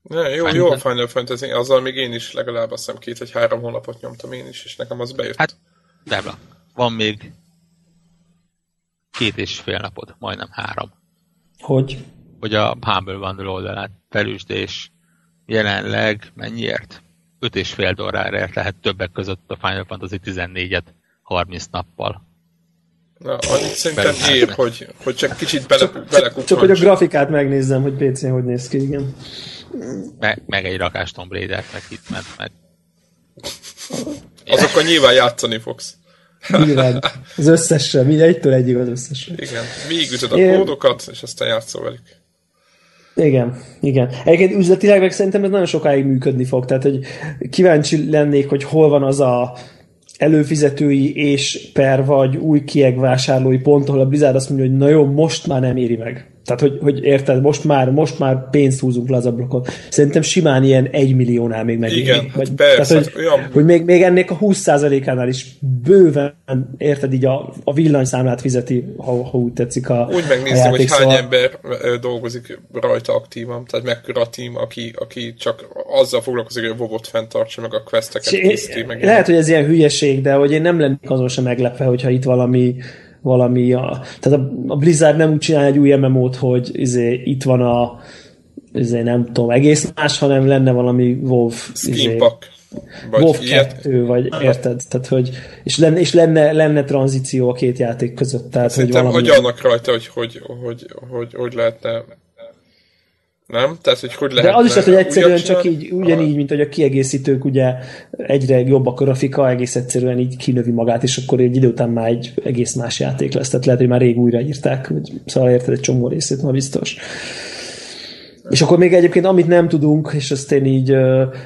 Ne, jó, Final jó a Final Fantasy, azzal még én is legalább azt hiszem két vagy három hónapot nyomtam én is, és nekem az bejött. Hát, Debla, van még két és fél napod, majdnem három, Hogy? hogy a Humble Bundle oldalát felüsd, és jelenleg mennyiért? Öt és fél dollárért lehet többek között a Final Fantasy 14-et 30 nappal. Na, annyit szerintem ér, hogy, hogy csak kicsit bele, Csak, csak hogy a grafikát megnézzem, hogy PC-n hogy néz ki, igen. Meg, meg egy rakás Tomb Raider-t, meg Hitman, meg Azokkal nyilván játszani fogsz. Nyilván. Az összesre, mindegytől egyig az összesre. Igen. Végig ütöd a Én... kódokat, és aztán játszol velük. Igen, igen. Egyébként üzletileg meg szerintem ez nagyon sokáig működni fog, tehát hogy kíváncsi lennék, hogy hol van az a előfizetői és per vagy új kiegvásárlói pont, ahol a Blizzard azt mondja, hogy na jó, most már nem éri meg. Tehát, hogy, hogy érted, most már, most már pénzt húzunk le az ablakon. Szerintem simán ilyen egy milliónál még meg. Igen, vagy, persze. Tehát, hogy, olyan... hogy még, még ennek a 20%-ánál is bőven, érted, így a, a villanyszámlát fizeti, ha, ha úgy tetszik a Úgy megnézem, hogy hány ember dolgozik rajta aktívan, tehát mekkora a team, aki, aki csak azzal foglalkozik, hogy a vovot fenntartsa, meg a questeket készíti. Meg lehet, hogy ez ilyen hülyeség, de hogy én nem lennék azon sem meglepve, hogyha itt valami valami, a, tehát a, a Blizzard nem úgy csinál egy új MMO-t, hogy izé, itt van a izé, nem tudom, egész más, hanem lenne valami WoW izé, vagy WoW 2, vagy érted? Tehát, hogy, és lenne, és lenne, lenne tranzíció a két játék között. Tehát, Szerintem hogy valami... agyalnak rajta, hogy hogy, hogy, hogy, hogy lehetne nem? Tehát, hogy hogy lehet De az is lehet, hogy egyszerűen csak így, ugyanígy, mint hogy a kiegészítők ugye egyre jobb a grafika, egész egyszerűen így kinövi magát, és akkor egy idő után már egy egész más játék lesz. Tehát lehet, hogy már rég újraírták, vagy szóval érted egy csomó részét, ma biztos. És akkor még egyébként, amit nem tudunk, és azt én így,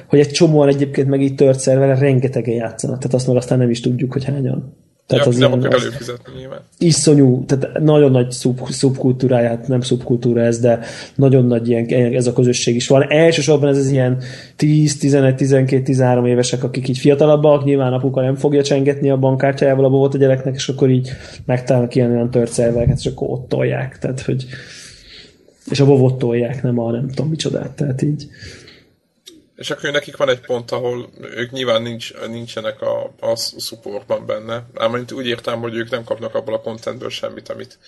hogy egy csomóan egyébként meg így tört szerveren rengetegen játszanak, tehát azt meg aztán nem is tudjuk, hogy hányan. Tehát ja, az nem akar előfizetni nyilván. Iszonyú, tehát nagyon nagy szub, szubkultúráját, nem szubkultúra ez, de nagyon nagy ilyen, ez a közösség is van. Elsősorban ez az ilyen 10, 11, 12, 13 évesek, akik így fiatalabbak, nyilván apuka nem fogja csengetni a bankkártyájával a bovot a gyereknek, és akkor így megtalálnak ilyen olyan tört szerveket, és akkor ott tolják. Tehát, hogy és a bovot tolják, nem a nem tudom micsodát. Tehát így és akkor nekik van egy pont, ahol ők nyilván nincs, nincsenek a, a supportban benne. Ám úgy értem, hogy ők nem kapnak abból a contentből semmit, amit,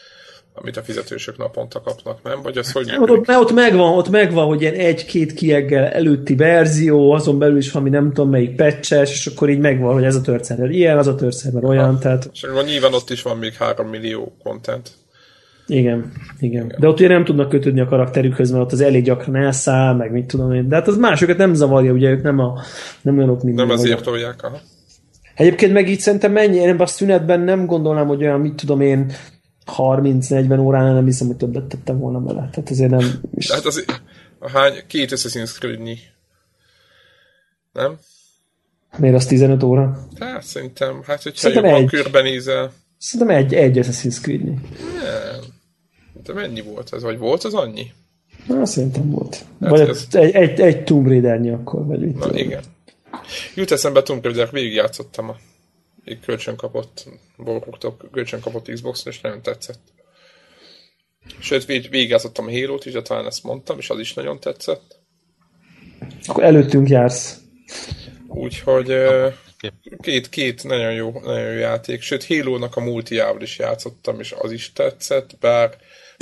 amit a fizetősök naponta kapnak, nem? Vagy az, hogy... Ott, ott, ott, megvan, ott megvan, hogy ilyen egy-két kieggel előtti verzió, azon belül is valami nem tudom melyik patches, és akkor így megvan, hogy ez a történet ilyen, az a történet olyan, ha. tehát... És nyilván ott is van még 3 millió content. Igen, igen. De ott ugye nem tudnak kötődni a karakterükhöz, mert ott az elég gyakran elszáll, meg mit tudom én. De hát az másokat nem zavarja, ugye ők nem, a, nem olyanok, mint Nem azért tolják, aha. Egyébként meg így szerintem mennyi, én a szünetben nem gondolnám, hogy olyan, mit tudom én, 30-40 órán nem hiszem, hogy többet tettem volna vele. Tehát azért nem... Is... Tehát az, a hány, két Assassin's creed Nem? Miért az 15 óra? Hát szerintem, hát hogyha szerintem jobban egy. körbenézel. Szerintem egy, egy Assassin's creed Nem. De mennyi volt ez? Vagy volt az annyi? Na, szerintem volt. Hát vagy ez... egy, egy, egy Tomb raider akkor, vagy mit Na, tudom. igen. Jut eszembe Tomb Raider, végigjátszottam a egy kölcsön kapott, Borgtól kölcsön kapott Xbox-on, és nagyon tetszett. Sőt, vég, végigjátszottam a Halo-t is, de talán ezt mondtam, és az is nagyon tetszett. Akkor előttünk jársz. Úgyhogy két, két nagyon jó, nagyon jó játék. Sőt, Halo-nak a multiával is játszottam, és az is tetszett, bár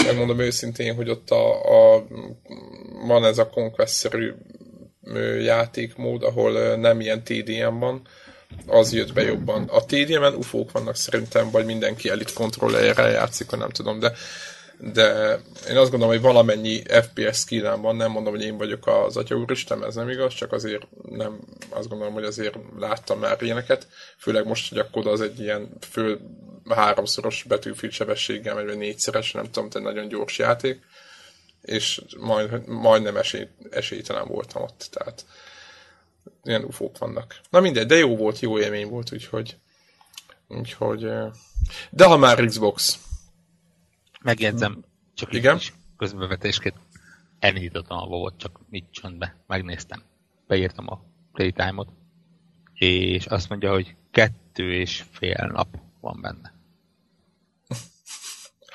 megmondom őszintén, hogy ott a, a van ez a Conquest-szerű játékmód, ahol nem ilyen TDM van, az jött be jobban. A TDM-en ufók vannak szerintem, vagy mindenki elit kontrollerrel játszik, nem tudom, de de én azt gondolom, hogy valamennyi FPS skillem van, nem mondom, hogy én vagyok az Atya Úristen, ez nem igaz, csak azért nem, azt gondolom, hogy azért láttam már ilyeneket, főleg most, hogy akkor az egy ilyen fő háromszoros betűfil sebességgel, vagy négyszeres, nem tudom, egy nagyon gyors játék, és majd, majdnem esély, esélytelen voltam ott, tehát ilyen ufók vannak. Na mindegy, de jó volt, jó élmény volt, úgyhogy úgyhogy de ha már Xbox, Megjegyzem, csak Igen? is közbevetésként elindítottam a volt, csak mit csöndbe. Megnéztem. Beírtam a playtime-ot, és azt mondja, hogy kettő és fél nap van benne.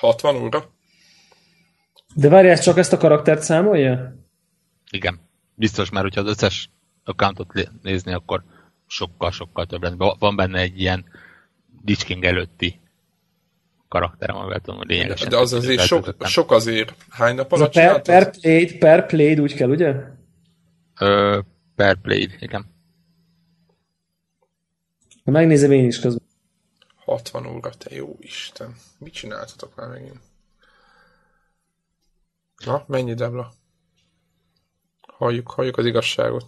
60 óra? De várj, ez csak ezt a karaktert számolja? Igen. Biztos már, hogyha az összes accountot nézni, akkor sokkal-sokkal több lesz. Van benne egy ilyen Ditch előtti karakterem, amivel tudom, hogy lényegesen. De az azért sok, sok azért. Hány nap alatt per, per, played, per played úgy kell, ugye? Ö, per played, igen. Megnézem én is közben. 60 óra, te jó Isten. Mit csináltatok már megint? Na, mennyi Debla? Halljuk, halljuk az igazságot.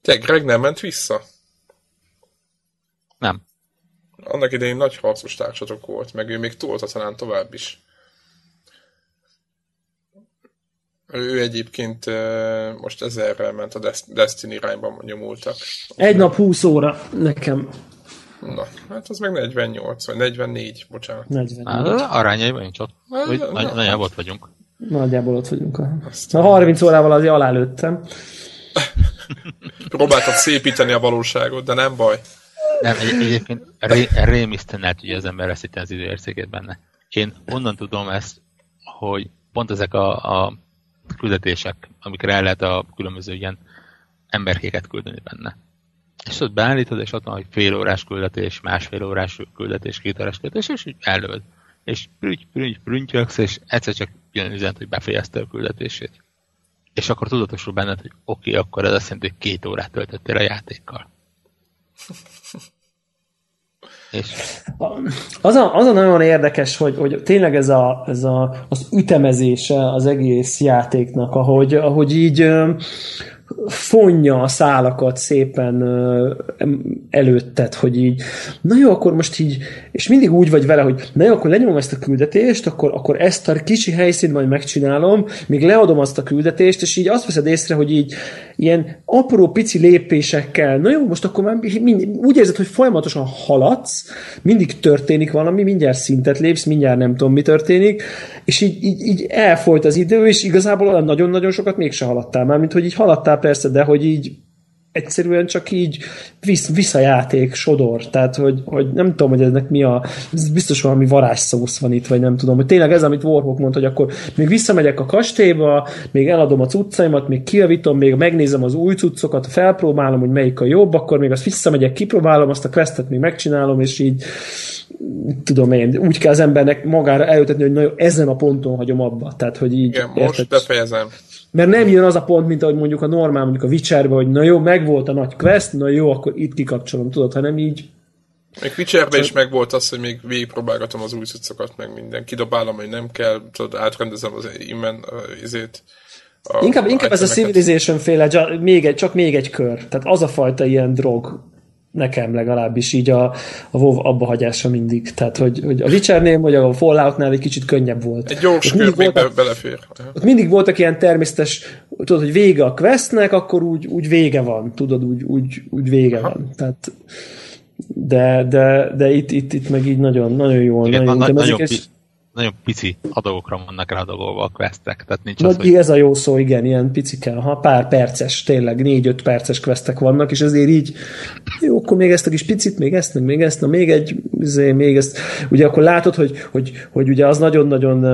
Te, Greg nem ment vissza? Nem. Annak idején nagy harcos társatok volt, meg ő még tolta talán tovább is. Ő egyébként most ezerrel ment a Destiny irányba nyomultak. Egy nap 20 óra nekem. Na, hát az meg 48, vagy 44, bocsánat. 44. Hát, arányaiban nincs ott. Vagy, nagy, nagyjából ott vagyunk. Nagyjából ott vagyunk. A 30 órával azért alálőttem. Próbáltad szépíteni a valóságot, de nem baj. Nem, egy, egyébként ré, rémisztően el tudja az ember veszíteni az időércékét benne. Én onnan tudom ezt, hogy pont ezek a, a küldetések, amikre el lehet a különböző ilyen emberkéket küldeni benne. És ott beállítod, és ott van, hogy fél órás küldetés, másfél órás küldetés, két órás küldetés, és így előd. És prügy, prügy, prüntjöksz, és egyszer csak jön üzent, hogy befejezte a küldetését. És akkor tudatosul benned, hogy oké, okay, akkor ez azt jelenti, hogy két órát töltöttél a játékkal. És? Az, a, az a nagyon érdekes, hogy, hogy tényleg ez, a, ez a, az ütemezése az egész játéknak, ahogy, ahogy így fonja a szálakat szépen előtted, hogy így, na jó, akkor most így, és mindig úgy vagy vele, hogy na jó, akkor lenyomom ezt a küldetést, akkor, akkor ezt a kicsi helyszínt majd megcsinálom, még leadom azt a küldetést, és így azt veszed észre, hogy így ilyen apró pici lépésekkel, na jó, most akkor már mind, úgy érzed, hogy folyamatosan haladsz, mindig történik valami, mindjárt szintet lépsz, mindjárt nem tudom, mi történik, és így, így, így elfolyt az idő, és igazából olyan nagyon-nagyon sokat mégse haladtál már, mint hogy így haladtál persze, de hogy így egyszerűen csak így visz, visszajáték, sodor. Tehát, hogy, hogy nem tudom, hogy ennek mi a... Biztos valami varázsszósz van itt, vagy nem tudom. Hogy tényleg ez, amit Warhawk mondta, hogy akkor még visszamegyek a kastélyba, még eladom a cuccaimat, még kiavítom, még megnézem az új cuccokat, felpróbálom, hogy melyik a jobb, akkor még azt visszamegyek, kipróbálom, azt a questet még megcsinálom, és így tudom én, úgy kell az embernek magára eljutatni, hogy nagyon ezen a ponton hagyom abba. Tehát, hogy így... Igen, most befejezem. Mert nem jön az a pont, mint ahogy mondjuk a normál, mondjuk a Witcherben, hogy na jó, megvolt a nagy quest, na jó, akkor itt kikapcsolom, tudod, hanem így még Witcherben is megvolt az, hogy még végigpróbálgatom az új cuccokat, meg minden. Kidobálom, hogy nem kell, tudod, átrendezem az imen uh, izét. A, inkább, inkább ez a Civilization féle, még egy, csak még egy kör. Tehát az a fajta ilyen drog, nekem legalábbis így a, a WoW abba hagyása mindig. Tehát, hogy, hogy a Witchernél, vagy a Falloutnál egy kicsit könnyebb volt. Egy gyors kör még voltak, belefér. Ott mindig voltak ilyen természetes, tudod, hogy vége a questnek, akkor úgy, úgy vége van, tudod, úgy, úgy, úgy vége Aha. van. Tehát, de, de, de itt, itt, itt meg így nagyon, nagyon jól. Igen, nagyon, na, nagyon, nagyon pici adagokra vannak ráadagolva a questek. Tehát nincs az, hogy... Ez a jó szó, igen, ilyen picike, ha pár perces, tényleg négy-öt perces questek vannak, és ezért így, jó, akkor még ezt a kis picit, még ezt, meg még ezt, na még egy, azért, még ezt. Ugye akkor látod, hogy, hogy, hogy ugye az nagyon-nagyon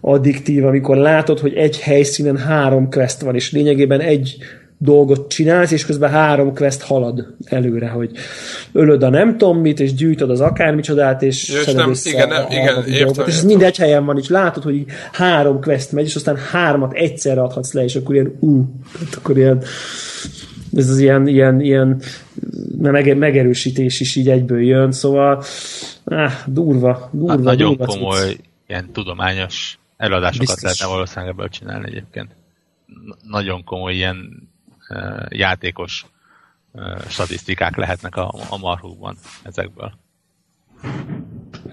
addiktív, amikor látod, hogy egy helyszínen három quest van, és lényegében egy dolgot csinálsz, és közben három quest halad előre, hogy ölöd a nem tudom mit, és gyűjtöd az akármicsodát, és ja, és nem, igen, nem, igen, értem, dolgot, és ez mind egy helyen van, és látod, hogy három quest megy, és aztán hármat egyszerre adhatsz le, és akkor ilyen, ú, uh, akkor ilyen ez az ilyen, ilyen, ilyen megerősítés is így egyből jön, szóval áh, durva, durva. Hát nagyon durva komoly, cucc. ilyen tudományos eladásokat Biztos. lehetne valószínűleg ebből csinálni egyébként. Nagyon komoly ilyen játékos statisztikák lehetnek a, a marhukban ezekből.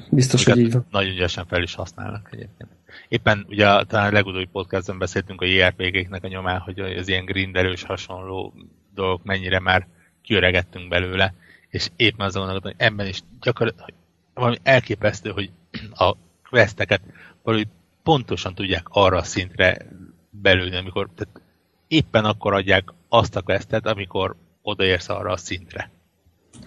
Biztos, hogy így van. Nagyon ügyesen fel is használnak egyébként. Éppen ugye talán a legutóbbi podcastban beszéltünk a JRPG-knek a nyomán, hogy az ilyen grindelős hasonló dolgok mennyire már kiöregettünk belőle, és éppen azon gondolom, hogy ebben is gyakorlatilag valami elképesztő, hogy a questeket valahogy pontosan tudják arra a szintre belőni, amikor tehát éppen akkor adják azt a questet, amikor odaérsz arra a szintre.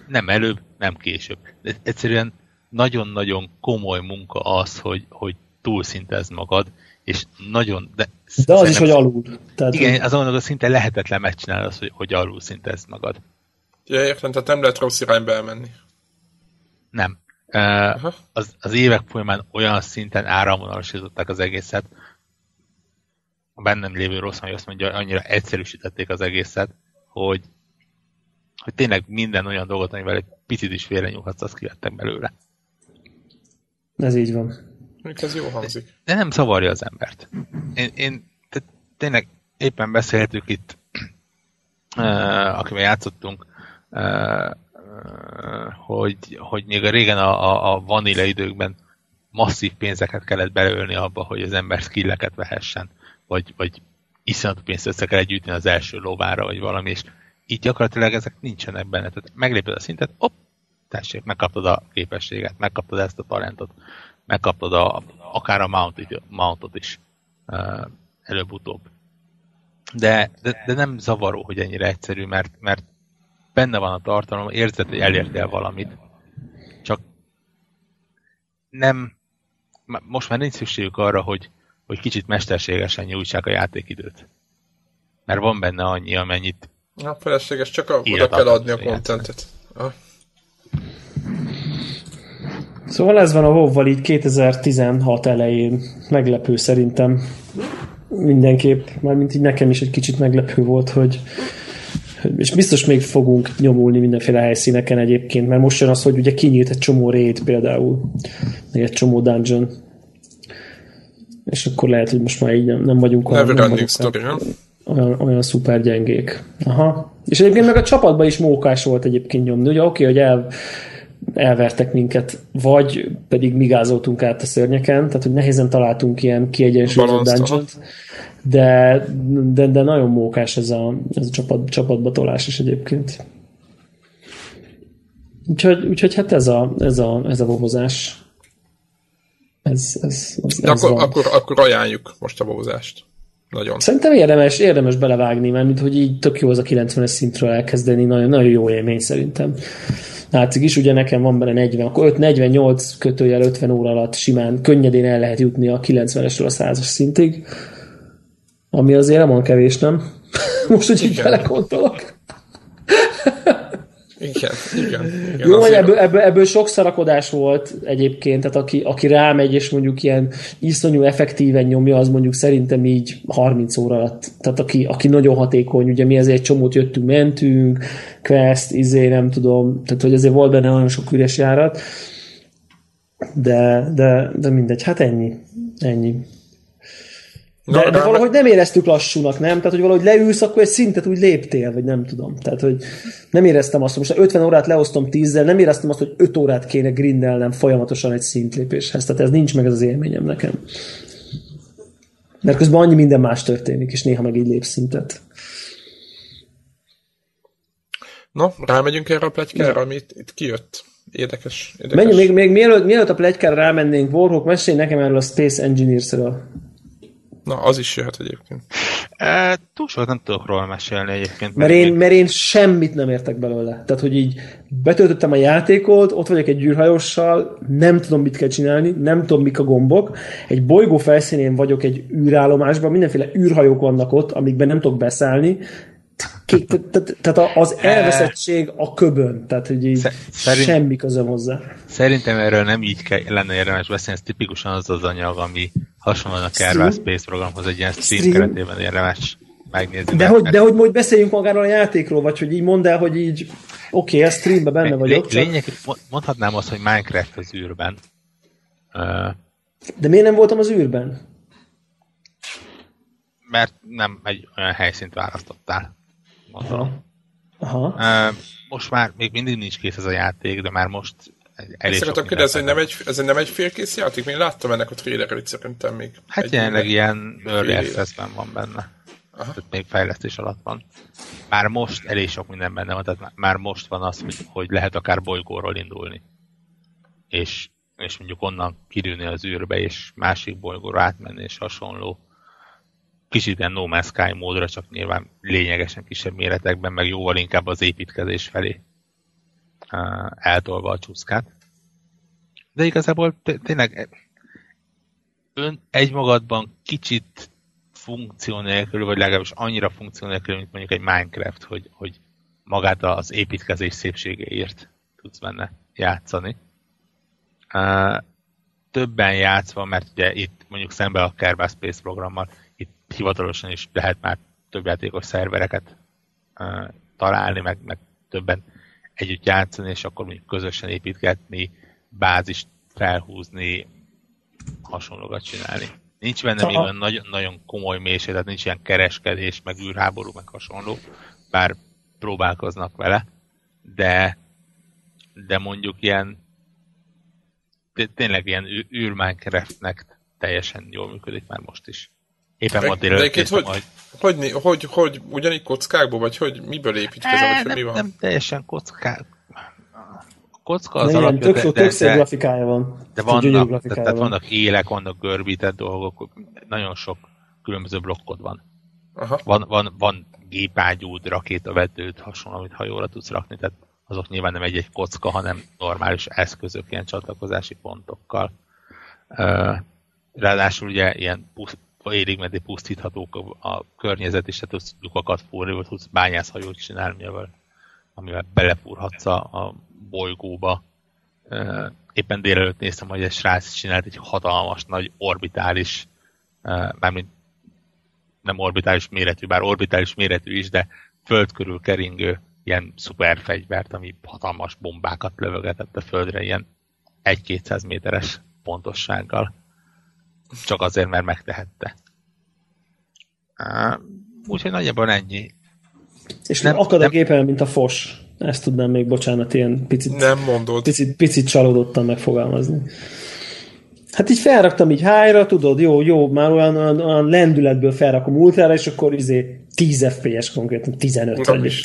Nem előbb, nem később. De egyszerűen nagyon-nagyon komoly munka az, hogy, hogy túlszintezd magad, és nagyon... De, de az is, hogy alul. Tehát igen, azon a szinte lehetetlen megcsinálni azt, hogy, hogy alul szintezd magad. Ja, értem, tehát nem lehet rossz irányba elmenni. Nem. Uh, az, az évek folyamán olyan szinten áramvonalasították az egészet, a bennem lévő rossz hogy azt mondja, annyira egyszerűsítették az egészet, hogy, hogy tényleg minden olyan dolgot, amivel egy picit is félre nyúlhatsz, azt kivettek belőle. Ez így van. Még ez jó hangzik. De, de nem zavarja az embert. Én, én te, tényleg éppen beszéltük itt uh, akivel játszottunk, uh, hogy, hogy még a régen a, a, a vanilla időkben masszív pénzeket kellett belőlni abba, hogy az ember skilleket vehessen, vagy, vagy iszonyatú pénzt össze kell gyűjteni az első lovára, vagy valami, és így gyakorlatilag ezek nincsenek benne. Tehát megléped a szintet, op, tessék, megkaptad a képességet, megkaptad ezt a talentot, megkaptad a, akár a mountot, mountot is előbb-utóbb. De, de, de, nem zavaró, hogy ennyire egyszerű, mert, mert benne van a tartalom, érzed, hogy elértél valamit, csak nem, most már nincs szükségük arra, hogy, hogy kicsit mesterségesen nyújtsák a játékidőt. Mert van benne annyi, amennyit Na, felesleges, csak a, oda kell adni a kontentet. Ah. Szóval ez van a wow így 2016 elején. Meglepő szerintem. Mindenképp, mármint így nekem is egy kicsit meglepő volt, hogy és biztos még fogunk nyomulni mindenféle helyszíneken egyébként, mert most jön az, hogy ugye kinyílt egy csomó raid például, meg egy csomó dungeon. És akkor lehet, hogy most már így nem, nem vagyunk olyan, nem vagyunk story, olyan, olyan szuper gyengék. Aha. És egyébként meg a csapatban is mókás volt egyébként nyomni. Ugye oké, okay, hogy el, elvertek minket, vagy pedig migázoltunk át a szörnyeken, tehát hogy nehézen találtunk ilyen kiegyensúlyozott dungeon de, de, de nagyon mókás ez a, ez a csapat, csapatba tolás is egyébként. Úgyhogy, úgyhogy hát ez a, ez a, ez a bobozás. Ez, ez, ez, ez akkor, akkor, akkor ajánljuk most a bobozást. Nagyon. Szerintem érdemes, érdemes belevágni, mert mint hogy így tök jó az a 90-es szintről elkezdeni, nagyon, nagyon jó élmény szerintem. Látszik is, ugye nekem van benne 40, akkor 5, 48 kötőjel 50 óra alatt simán, könnyedén el lehet jutni a 90-esről a 100-as szintig ami azért nem olyan kevés, nem? Most, hogy így belekontolok. Igen, igen. igen Jó, hogy ebből, ebből, ebből sok szarakodás volt egyébként, tehát aki, aki rámegy, és mondjuk ilyen iszonyú effektíven nyomja, az mondjuk szerintem így 30 óra alatt. Tehát aki, aki nagyon hatékony, ugye mi ezért egy csomót jöttünk, mentünk, quest, izé, nem tudom, tehát hogy azért volt benne nagyon sok üres járat, de, de, de mindegy, hát ennyi. Ennyi. De, de, de valahogy nem éreztük lassúnak, nem? Tehát, hogy valahogy leülsz, akkor egy szintet úgy léptél, vagy nem tudom. Tehát, hogy nem éreztem azt, hogy most 50 órát leosztom 10 nem éreztem azt, hogy 5 órát kéne grindelnem folyamatosan egy szintlépéshez. Tehát ez nincs meg ez az élményem nekem. Mert közben annyi minden más történik, és néha meg így lép szintet. No, rámegyünk erre a pletykára, ami itt, itt kijött. Érdekes. érdekes. Menjünk, még, még mielőtt, mielőtt a pletykára rámennénk, Warhawk, mesélj nekem erről a Space Engineers-ről. Na, az is jöhet egyébként. E, túl sokat nem tudok róla mesélni egyébként. Mert én, mert én semmit nem értek belőle. Tehát, hogy így betöltöttem a játékot, ott vagyok egy űrhajóssal, nem tudom, mit kell csinálni, nem tudom, mik a gombok. Egy bolygó felszínén vagyok egy űrállomásban, mindenféle űrhajók vannak ott, amikben nem tudok beszállni, tehát az elveszettség a köbön, tehát hogy így Szerint, semmi közöm hozzá. Szerintem erről nem így kell, lenne érdemes beszélni, ez tipikusan az az anyag, ami hasonlóan a Kerbal Space programhoz egy ilyen stream, stream. keretében érdemes megnézni. De, hogy, de hogy majd beszéljünk magáról a játékról, vagy hogy így mondd el, hogy így oké, okay, a streamben benne vagyok. Csak... Lényeg, mondhatnám azt, hogy Minecraft az űrben. De miért nem voltam az űrben? Mert nem egy olyan helyszínt választottál Aha. Aha. Most már még mindig nincs kész ez a játék, de már most elég Szeretem kérdezni, nem egy, ez nem egy félkész játék? Én láttam ennek a trailerit szerintem még. Hát jelenleg ilyen early access van benne. Aha. Tehát még fejlesztés alatt van. Már most elég sok minden benne van, tehát már most van az, hogy, hogy lehet akár bolygóról indulni. És, és mondjuk onnan kirülni az űrbe, és másik bolygóra átmenni, és hasonló kicsit ilyen No Man's Sky módra, csak nyilván lényegesen kisebb méretekben, meg jóval inkább az építkezés felé eltolva a csúszkát. De igazából tényleg ön egymagadban kicsit funkció nélkül, vagy legalábbis annyira funkció nélkül, mint mondjuk egy Minecraft, hogy, hogy magát az építkezés szépségéért tudsz benne játszani. Többen játszva, mert ugye itt mondjuk szembe a Kerbal Space programmal hivatalosan is lehet már több játékos szervereket uh, találni, meg, meg többen együtt játszani, és akkor mondjuk közösen építgetni, bázist felhúzni, hasonlókat csinálni. Nincs benne még nagyon, nagyon komoly mélység, tehát nincs ilyen kereskedés, meg űrháború, meg hasonló, bár próbálkoznak vele, de, de mondjuk ilyen tényleg ilyen űr Minecraftnek teljesen jól működik már most is. Éppen ma délelőtt hogy, hogy, hogy, hogy, hogy, ugyanígy kockákból, vagy hogy miből építkezel, vagy nem, mi van? Nem teljesen kockák. A kocka az de alapja, tök, de, tök de, grafikája van. De vannak, tehát, tehát vannak élek, vannak görbített dolgok, nagyon sok különböző blokkod van. Aha. Van, van, van gépágyúd, rakétavetőt, hasonló, amit hajóra tudsz rakni, tehát azok nyilván nem egy-egy kocka, hanem normális eszközök, ilyen csatlakozási pontokkal. Ráadásul ugye ilyen érig meddig pusztíthatók a, a környezet, és tehát tudsz lukakat fúrni, vagy tudsz bányászhajót csinálni, amivel, amivel belefúrhatsz a, a bolygóba. Éppen délelőtt néztem, hogy egy srác csinált egy hatalmas nagy orbitális, mármint nem orbitális méretű, bár orbitális méretű is, de föld körül keringő ilyen szuperfegyvert, ami hatalmas bombákat lövögetett a földre, ilyen 1-200 méteres pontossággal. Csak azért, mert megtehette. Úgyhogy nagyjából ennyi. És nem, akad a gépen, mint a fos. Ezt tudnám még, bocsánat, ilyen picit, nem mondod. picit, picit csalódottan megfogalmazni. Hát így felraktam így hájra, tudod, jó, jó, már olyan, olyan, olyan lendületből felrakom ultrára, és akkor izé 10 FPS konkrétan, 15 vagy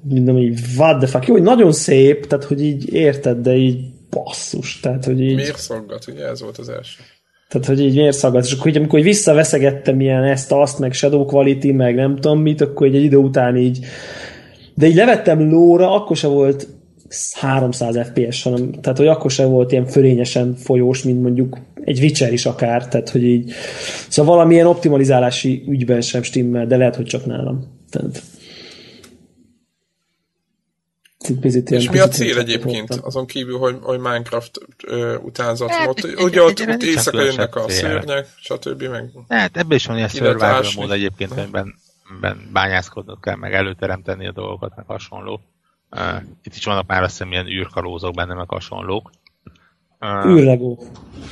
Mondom így, what the fuck, jó, hogy nagyon szép, tehát hogy így érted, de így basszus, tehát hogy így... Miért szaggat, ugye ez volt az első. Tehát, hogy így miért szaggat, és akkor így, amikor így visszaveszegettem ilyen ezt, azt, meg Shadow Quality, meg nem tudom mit, akkor egy idő után így de így levettem lóra, akkor se volt 300 FPS, hanem, tehát hogy akkor sem volt ilyen fölényesen folyós, mint mondjuk egy Witcher is akár, tehát hogy így, szóval valamilyen optimalizálási ügyben sem stimmel, de lehet, hogy csak nálam. Tehát, Picit és mi a cél egyébként, voltam. azon kívül, hogy, hogy Minecraft ö, utánzat hát, egy, ugye ott, ott éjszaka jönnek a szörnyek, stb. Meg hát ebből is van ilyen survival mód egyébként, amiben bányászkodnod kell, meg előteremteni a dolgokat, meg hasonló. Uh, itt is vannak már azt hiszem ilyen űrkalózok benne, meg hasonlók. Uh, űrlegó.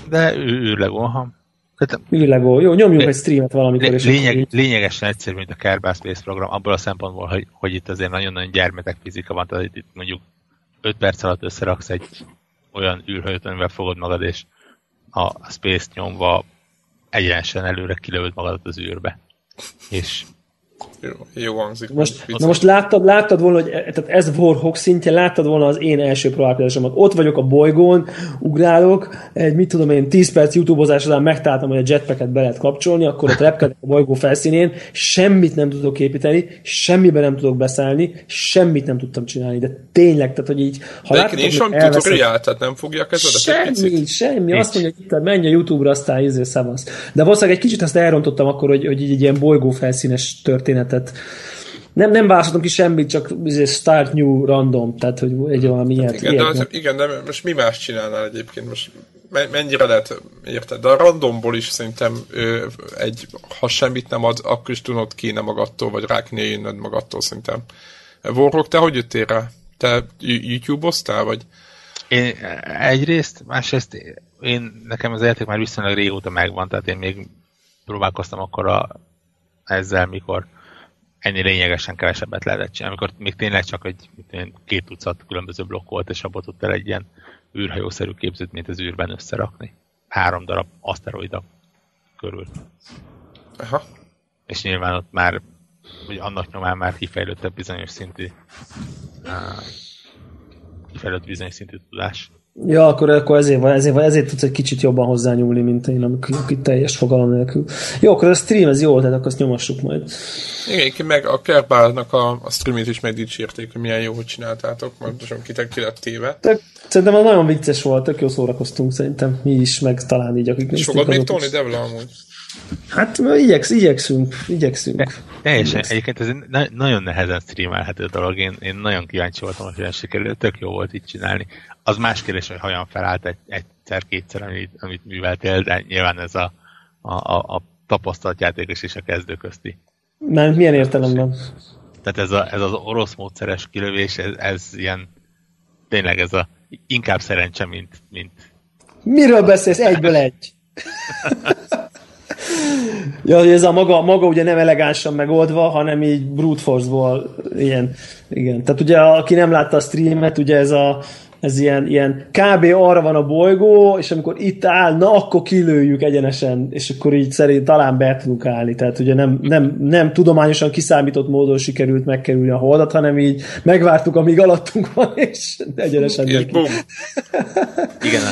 De űrlegó, ha. Tehát, űrlegó. Jó, nyomjunk egy streamet valamikor. És lényeg, így... Lényegesen egyszerű, mint a Kerbal Space program, abból a szempontból, hogy, hogy itt azért nagyon-nagyon gyermetek fizika van, tehát itt mondjuk 5 perc alatt összeraksz egy olyan űrhajót, amivel fogod magad, és a Space-t nyomva egyenesen előre kilövöd magadat az űrbe. És jó, jó hangzik. Most, na most láttad, láttad volna, hogy e- tehát ez Warhawk szintje, láttad volna az én első próbálkozásomat. Ott vagyok a bolygón, ugrálok, egy mit tudom én, 10 perc YouTube-ozás után megtaláltam, hogy a jetpacket be lehet kapcsolni, akkor ott repkedek a bolygó felszínén, semmit nem tudok építeni, semmiben nem tudok beszállni, semmit nem tudtam csinálni, de tényleg, tehát hogy így, ha látod, nincs van tutorial, tehát nem fogja kezedet Semmi, semmi, azt mondja, hogy menj a YouTube-ra, aztán izé szavasz. De valószínűleg egy kicsit azt elrontottam akkor, hogy, hogy így egy ilyen bolygó felszínes történet történetet. Nem, nem választottam ki semmit, csak izé, start new random, tehát hogy egy valami hát ilyet. Igen, ilyet, de, az, igen, de most mi más csinálnál egyébként? Most mennyire lehet, érted? De a randomból is szerintem ö, egy, ha semmit nem ad, akkor is tudod kéne magadtól, vagy rá kéne jönnöd magadtól szerintem. Warrock, te hogy jöttél rá? Te YouTube-oztál, vagy? Én egyrészt, másrészt én, nekem az játék már viszonylag régóta megvan, tehát én még próbálkoztam akkor a, ezzel, mikor ennél lényegesen kevesebbet lehetett csinálni, amikor még tényleg csak egy két tucat különböző blokk volt, és abból tudtál egy ilyen űrhajószerű képződményt az űrben összerakni. Három darab aszteroida körül. Aha. És nyilván ott már, hogy annak nyomán már kifejlődött bizonyos szintű kifejlődött bizonyos szintű tudás. Ja, akkor, akkor ezért, van, ezért, van, ezért tudsz egy kicsit jobban hozzányúlni, mint én, amikor aki teljes fogalom nélkül. Jó, akkor a stream ez jó, tehát akkor azt nyomassuk majd. Igen, meg a Kerbálnak a, a streamét is megdicsérték, hogy milyen jó, hogy csináltátok, majd most kitek ki lett téve. Tök, szerintem az nagyon vicces volt, tök jó szórakoztunk szerintem mi is, meg talán így, akik. Fogod még Tony Devla amúgy? Hát igyeksz, igyekszünk, igyekszünk. Teljesen, egyébként ez egy nagyon nehezen streamelhető dolog. Én, én nagyon kíváncsi voltam, hogy olyan sikerült, tök jó volt így csinálni. Az más kérdés, hogy hogyan felállt egy, egyszer-kétszer, amit, amit műveltél, de nyilván ez a, a, a, a tapasztalt játékos és a kezdő közti. Mert milyen értelemben? Tehát ez, a, ez az orosz módszeres kilövés, ez, ez ilyen, tényleg ez a inkább szerencse, mint, mint Miről beszélsz? Egyből egy. ja, hogy ez a maga, maga ugye nem elegánsan megoldva, hanem így brute force-ból ilyen, igen. Tehát ugye, aki nem látta a streamet, ugye ez a ez ilyen, ilyen kb. arra van a bolygó, és amikor itt áll, na akkor kilőjük egyenesen, és akkor így szerint talán be tudunk állni. Tehát ugye nem, nem, nem tudományosan kiszámított módon sikerült megkerülni a holdat, hanem így megvártuk, amíg alattunk van, és egyenesen És. Igen,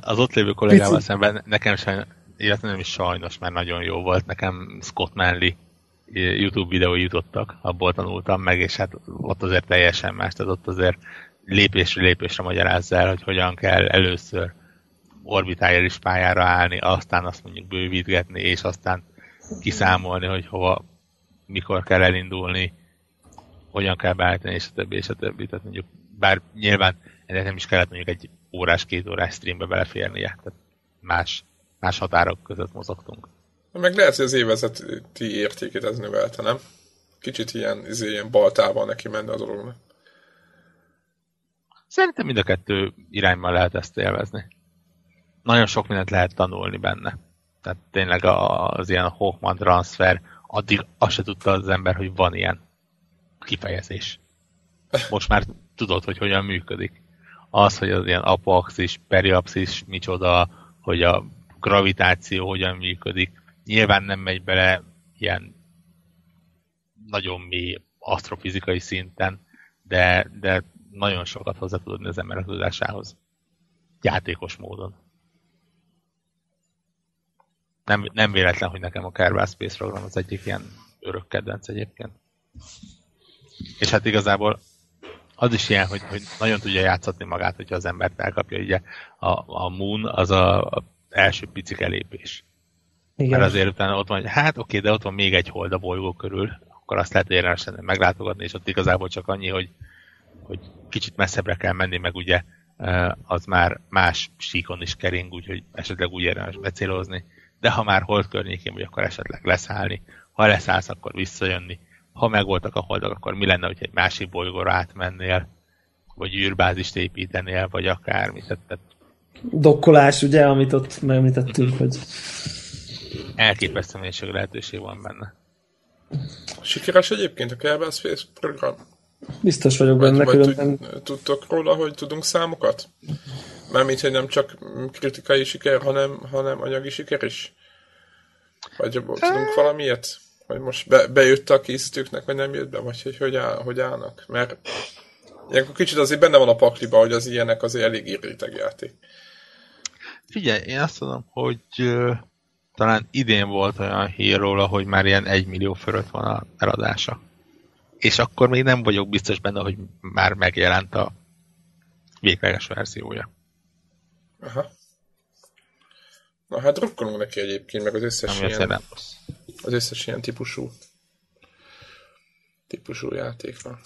az ott lévő kollégával Pici. szemben nekem sem, illetve nem is sajnos, mert nagyon jó volt. Nekem Scott Manley YouTube videó jutottak, abból tanultam meg, és hát ott azért teljesen más, tehát ott azért lépésről lépésre magyarázza el, hogy hogyan kell először orbitális pályára állni, aztán azt mondjuk bővítgetni, és aztán kiszámolni, hogy hova, mikor kell elindulni, hogyan kell beállítani, és a többi, és a többi. Tehát mondjuk, bár nyilván ennek nem is kellett mondjuk egy órás, két órás streambe beleférnie, tehát más, más határok között mozogtunk. Meg lehet, hogy az évezeti értékét ez növelte, nem? Kicsit ilyen, izé, ilyen baltával neki menne a dolognak. Szerintem mind a kettő irányban lehet ezt élvezni. Nagyon sok mindent lehet tanulni benne. Tehát tényleg az ilyen Hawkman transfer, addig azt se tudta az ember, hogy van ilyen kifejezés. Most már tudod, hogy hogyan működik. Az, hogy az ilyen apoaxis, periapszis, micsoda, hogy a gravitáció hogyan működik. Nyilván nem megy bele ilyen nagyon mély asztrofizikai szinten, de, de nagyon sokat hozzá tud adni az emberek tudásához. Játékos módon. Nem, nem véletlen, hogy nekem a Kerbal Space program az egyik ilyen örök kedvenc egyébként. És hát igazából az is ilyen, hogy, hogy nagyon tudja játszatni magát, hogyha az embert elkapja. Ugye a, a Moon az a, a első picike lépés. Igen. Mert azért utána ott van, hogy hát oké, de ott van még egy hold a bolygó körül, akkor azt lehet érdemes meglátogatni, és ott igazából csak annyi, hogy hogy kicsit messzebbre kell menni, meg ugye az már más síkon is kering, úgyhogy esetleg úgy érdemes becélozni. De ha már hold környékén vagy, akkor esetleg leszállni. Ha leszállsz, akkor visszajönni. Ha megvoltak a holdak, akkor mi lenne, hogy egy másik bolygóra átmennél, vagy űrbázist építenél, vagy akármi. Tehát, tehát... Dokkolás, ugye, amit ott megemlítettünk, hogy... Elképesztő mennyiség lehetőség van benne. Sikeres egyébként a Kerbal Space program? Biztos vagyok benne, vagy, különben... Tudtok róla, hogy tudunk számokat? Mármint, hogy nem csak kritikai siker, hanem, hanem anyagi siker is? Vagy tudunk valamiért? Hogy most be, bejött a készítőknek, vagy nem jött be, vagy hogy, hogy, áll, hogy állnak? Mert ilyenkor kicsit azért benne van a pakliba, hogy az ilyenek azért elég réteg játék. Figyelj, én azt mondom, hogy uh, talán idén volt olyan hír róla, hogy már ilyen egy millió fölött van a eladása és akkor még nem vagyok biztos benne, hogy már megjelent a végleges verziója. Aha. Na hát drukkolunk neki egyébként, meg az összes Ami ilyen, az összes ilyen típusú típusú játékra.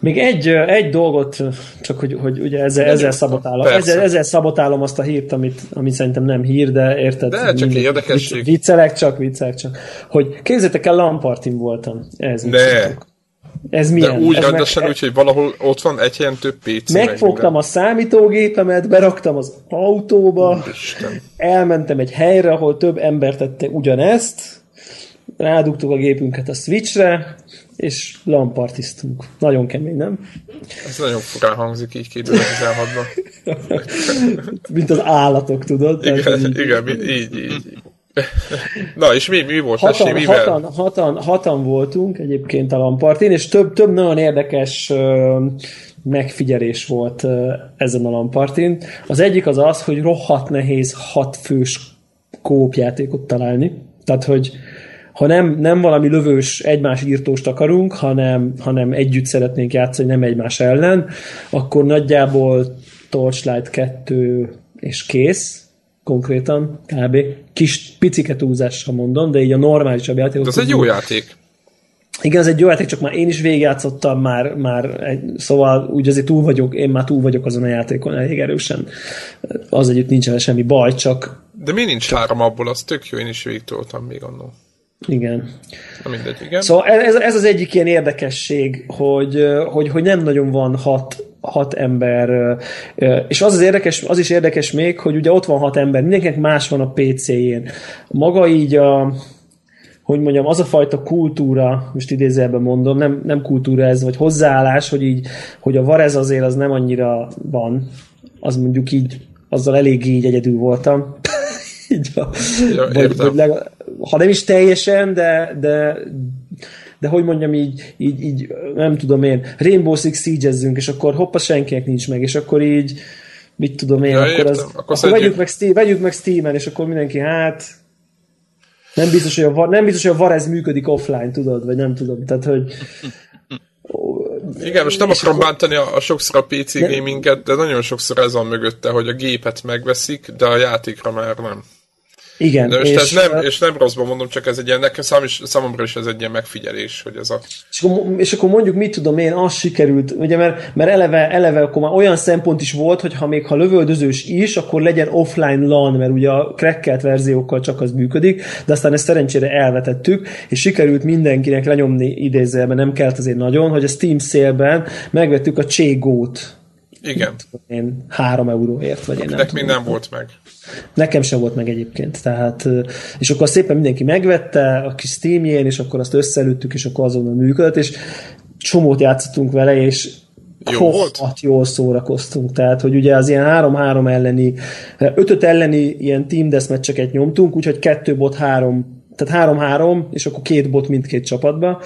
Még egy, egy dolgot, csak hogy, hogy ugye ezzel, ezzel, szabotálom, ezzel, ezzel szabotálom azt a hírt, amit, amit szerintem nem hír, de érted? De csak érdekesség. Viccelek csak, viccelek csak. Hogy képzeljétek el, Lampartin voltam. Ez ne. Ez milyen? De úgy ez rendesen, meg... úgy, hogy valahol ott van egy helyen több PC. Megfogtam a számítógépemet, beraktam az autóba, Isten. elmentem egy helyre, ahol több ember tette ugyanezt, rádugtuk a gépünket a Switchre, és lampartiztunk. Nagyon kemény, nem? Ez nagyon furán hangzik így 2016-ban. Mint az állatok, tudod? Igen, így, igen így, így, így. Na, és mi, mi volt? Hatan, mivel? Hatan, hatan, hatan voltunk egyébként a Lampartin, és több, több nagyon érdekes uh, megfigyelés volt uh, ezen a Lampartin. Az egyik az az, hogy rohadt nehéz hat fős kópjátékot találni. Tehát, hogy ha nem, nem valami lövős egymás írtóst akarunk, hanem, hanem együtt szeretnénk játszani, nem egymás ellen, akkor nagyjából Torchlight 2 és kész, konkrétan, kb. Kis picike túlzással mondom, de így a normálisabb játék. Ez egy jó játék. Igen, ez egy jó játék, csak már én is végigjátszottam, már, már egy, szóval úgy azért túl vagyok, én már túl vagyok azon a játékon elég erősen. Az együtt nincsen semmi baj, csak... De mi nincs három abból, az tök jó, én is végigtoltam még annól. Igen. Na mindegy, igen. Szóval ez, ez az egyik ilyen érdekesség, hogy, hogy, hogy nem nagyon van hat hat ember, és az, az, érdekes, az is érdekes még, hogy ugye ott van hat ember, mindenkinek más van a PC-jén. Maga így a, hogy mondjam, az a fajta kultúra, most idézőjelben mondom, nem, nem kultúra ez, vagy hozzáállás, hogy így, hogy a Varez azért az nem annyira van, az mondjuk így, azzal eléggé így egyedül voltam. Így, ja, vagy, vagy legalább, ha nem is teljesen, de, de, de hogy mondjam így, így, így nem tudom én, Rainbow Six siege és akkor hoppa senkinek nincs meg, és akkor így mit tudom én, ja, akkor, az, akkor, akkor vegyük, meg Steam, vegyük meg Steam-en, és akkor mindenki, hát nem biztos, hogy a, nem biztos, hogy a Varez működik offline, tudod, vagy nem tudom, tehát, hogy igen, most nem akarom akkor... bántani a, a sokszor a PC gaminget, de nagyon sokszor ez van mögötte, hogy a gépet megveszik, de a játékra már nem. Igen. De most és, ez nem, és nem rosszban mondom, csak ez egy ilyen, nekem szám is, számomra is ez egy ilyen megfigyelés, hogy ez a... És akkor, és akkor mondjuk, mit tudom én, az sikerült, ugye, mert, mert eleve, eleve akkor már olyan szempont is volt, hogy ha még ha lövöldözős is, akkor legyen offline LAN, mert ugye a crackelt verziókkal csak az működik, de aztán ezt szerencsére elvetettük, és sikerült mindenkinek lenyomni idézőjelben, nem kellett azért nagyon, hogy a Steam szélben megvettük a Cségót, igen. Én három euróért, vagy én nem még nem volt meg. Nekem sem volt meg egyébként, tehát, és akkor szépen mindenki megvette a kis Steamjén, és akkor azt összelőttük, és akkor azonnal működött, és csomót játszottunk vele, és jó volt? jól szórakoztunk. Tehát, hogy ugye az ilyen 3-3 elleni, 5 elleni ilyen team deathmatch nyomtunk, úgyhogy kettő bot három, tehát 3-3, és akkor két bot mindkét csapatba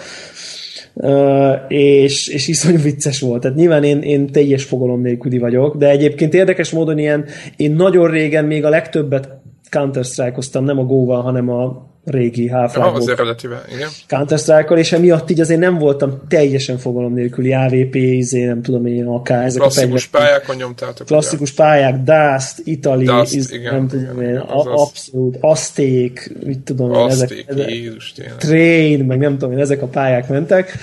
és, és iszonyú vicces volt. Tehát nyilván én, én teljes fogalom nélküli vagyok, de egyébként érdekes módon ilyen, én nagyon régen még a legtöbbet Counter-Strike-oztam, nem a Go-val, hanem a régi half az eredetiben, igen. counter és emiatt így azért nem voltam teljesen fogalom nélküli AVP, izé, nem tudom én, AK, ezek Klasszikus a pályákon nyomtátok. Klasszikus ugye? pályák, Dust, Italy, Dust, iz, igen, nem tudom én, az abszolút, Azték, mit tudom én, ezek, ezek Jézus, Train, meg nem tudom én, ezek a pályák mentek,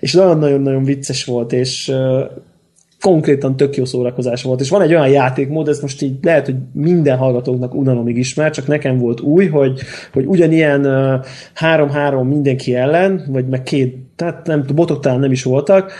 és nagyon-nagyon-nagyon vicces volt, és konkrétan tök jó szórakozás volt. És van egy olyan játékmód, ez most így lehet, hogy minden hallgatóknak unalomig ismer, csak nekem volt új, hogy, hogy ugyanilyen 3-3 mindenki ellen, vagy meg két, tehát nem, botok talán nem is voltak,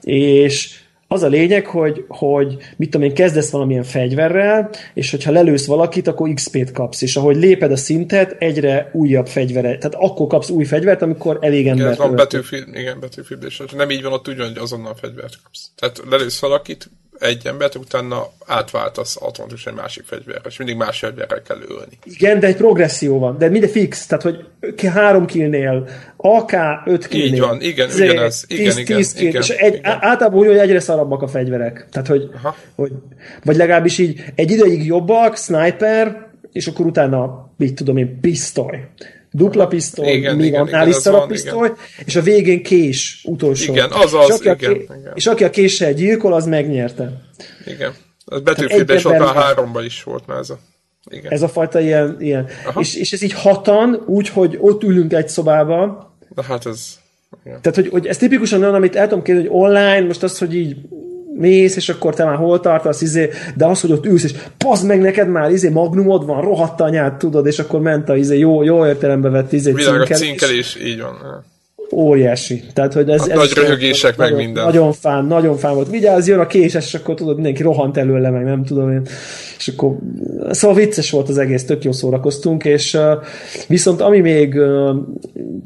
és az a lényeg, hogy, hogy mit tudom én, kezdesz valamilyen fegyverrel, és hogyha lelősz valakit, akkor XP-t kapsz, és ahogy léped a szintet, egyre újabb fegyvere. Tehát akkor kapsz új fegyvert, amikor elég ember. Igen, van betűfilm, igen, betűfilm, és nem így van, ott úgy van, hogy azonnal fegyvert kapsz. Tehát lelősz valakit, egy embert, utána átváltasz automatikusan egy másik fegyverre, és mindig más fegyverrel kell ölni. Igen, de egy progresszió van, de minden fix, tehát hogy három killnél, AK öt killnél. Így van, igen, ugyanez. Igen, tíz, igen, tíz kill, igen, és egy, igen. általában úgy, hogy egyre szarabbak a fegyverek. Tehát, hogy, hogy, vagy legalábbis így egy ideig jobbak, sniper, és akkor utána, mit tudom én, pisztoly dupla pisztoly, igen, még igen, annál is szarabb pisztoly, igen. és a végén kés utolsó. Igen, az az, és aki, igen, a, ké, igen. És aki a késsel gyilkol, az megnyerte. Igen. Az betűfélbe is ott már háromba is volt már ez a igen. Ez a fajta ilyen, ilyen. És, és ez így hatan, úgy, hogy ott ülünk egy szobában. Na hát ez... Igen. Tehát, hogy, hogy ez tipikusan olyan, amit el tudom kérdezni, hogy online, most az, hogy így mész, és akkor te már hol tartasz, izé, de az, hogy ott ülsz, és pazd meg neked már, izé, magnumod van, rohadt anyát, tudod, és akkor ment a izé, jó, jó értelembe vett izé, Világos cinkelés. cinkelés, így van. Óriási. Tehát, hogy ez, a ez nagy röhögések, meg nagyon, minden. Nagyon fán, nagyon fán volt. Vigyázz, jön a késes, és akkor tudod, mindenki rohant előle, meg nem tudom én. És akkor, szóval vicces volt az egész, tök jó szórakoztunk, és viszont ami még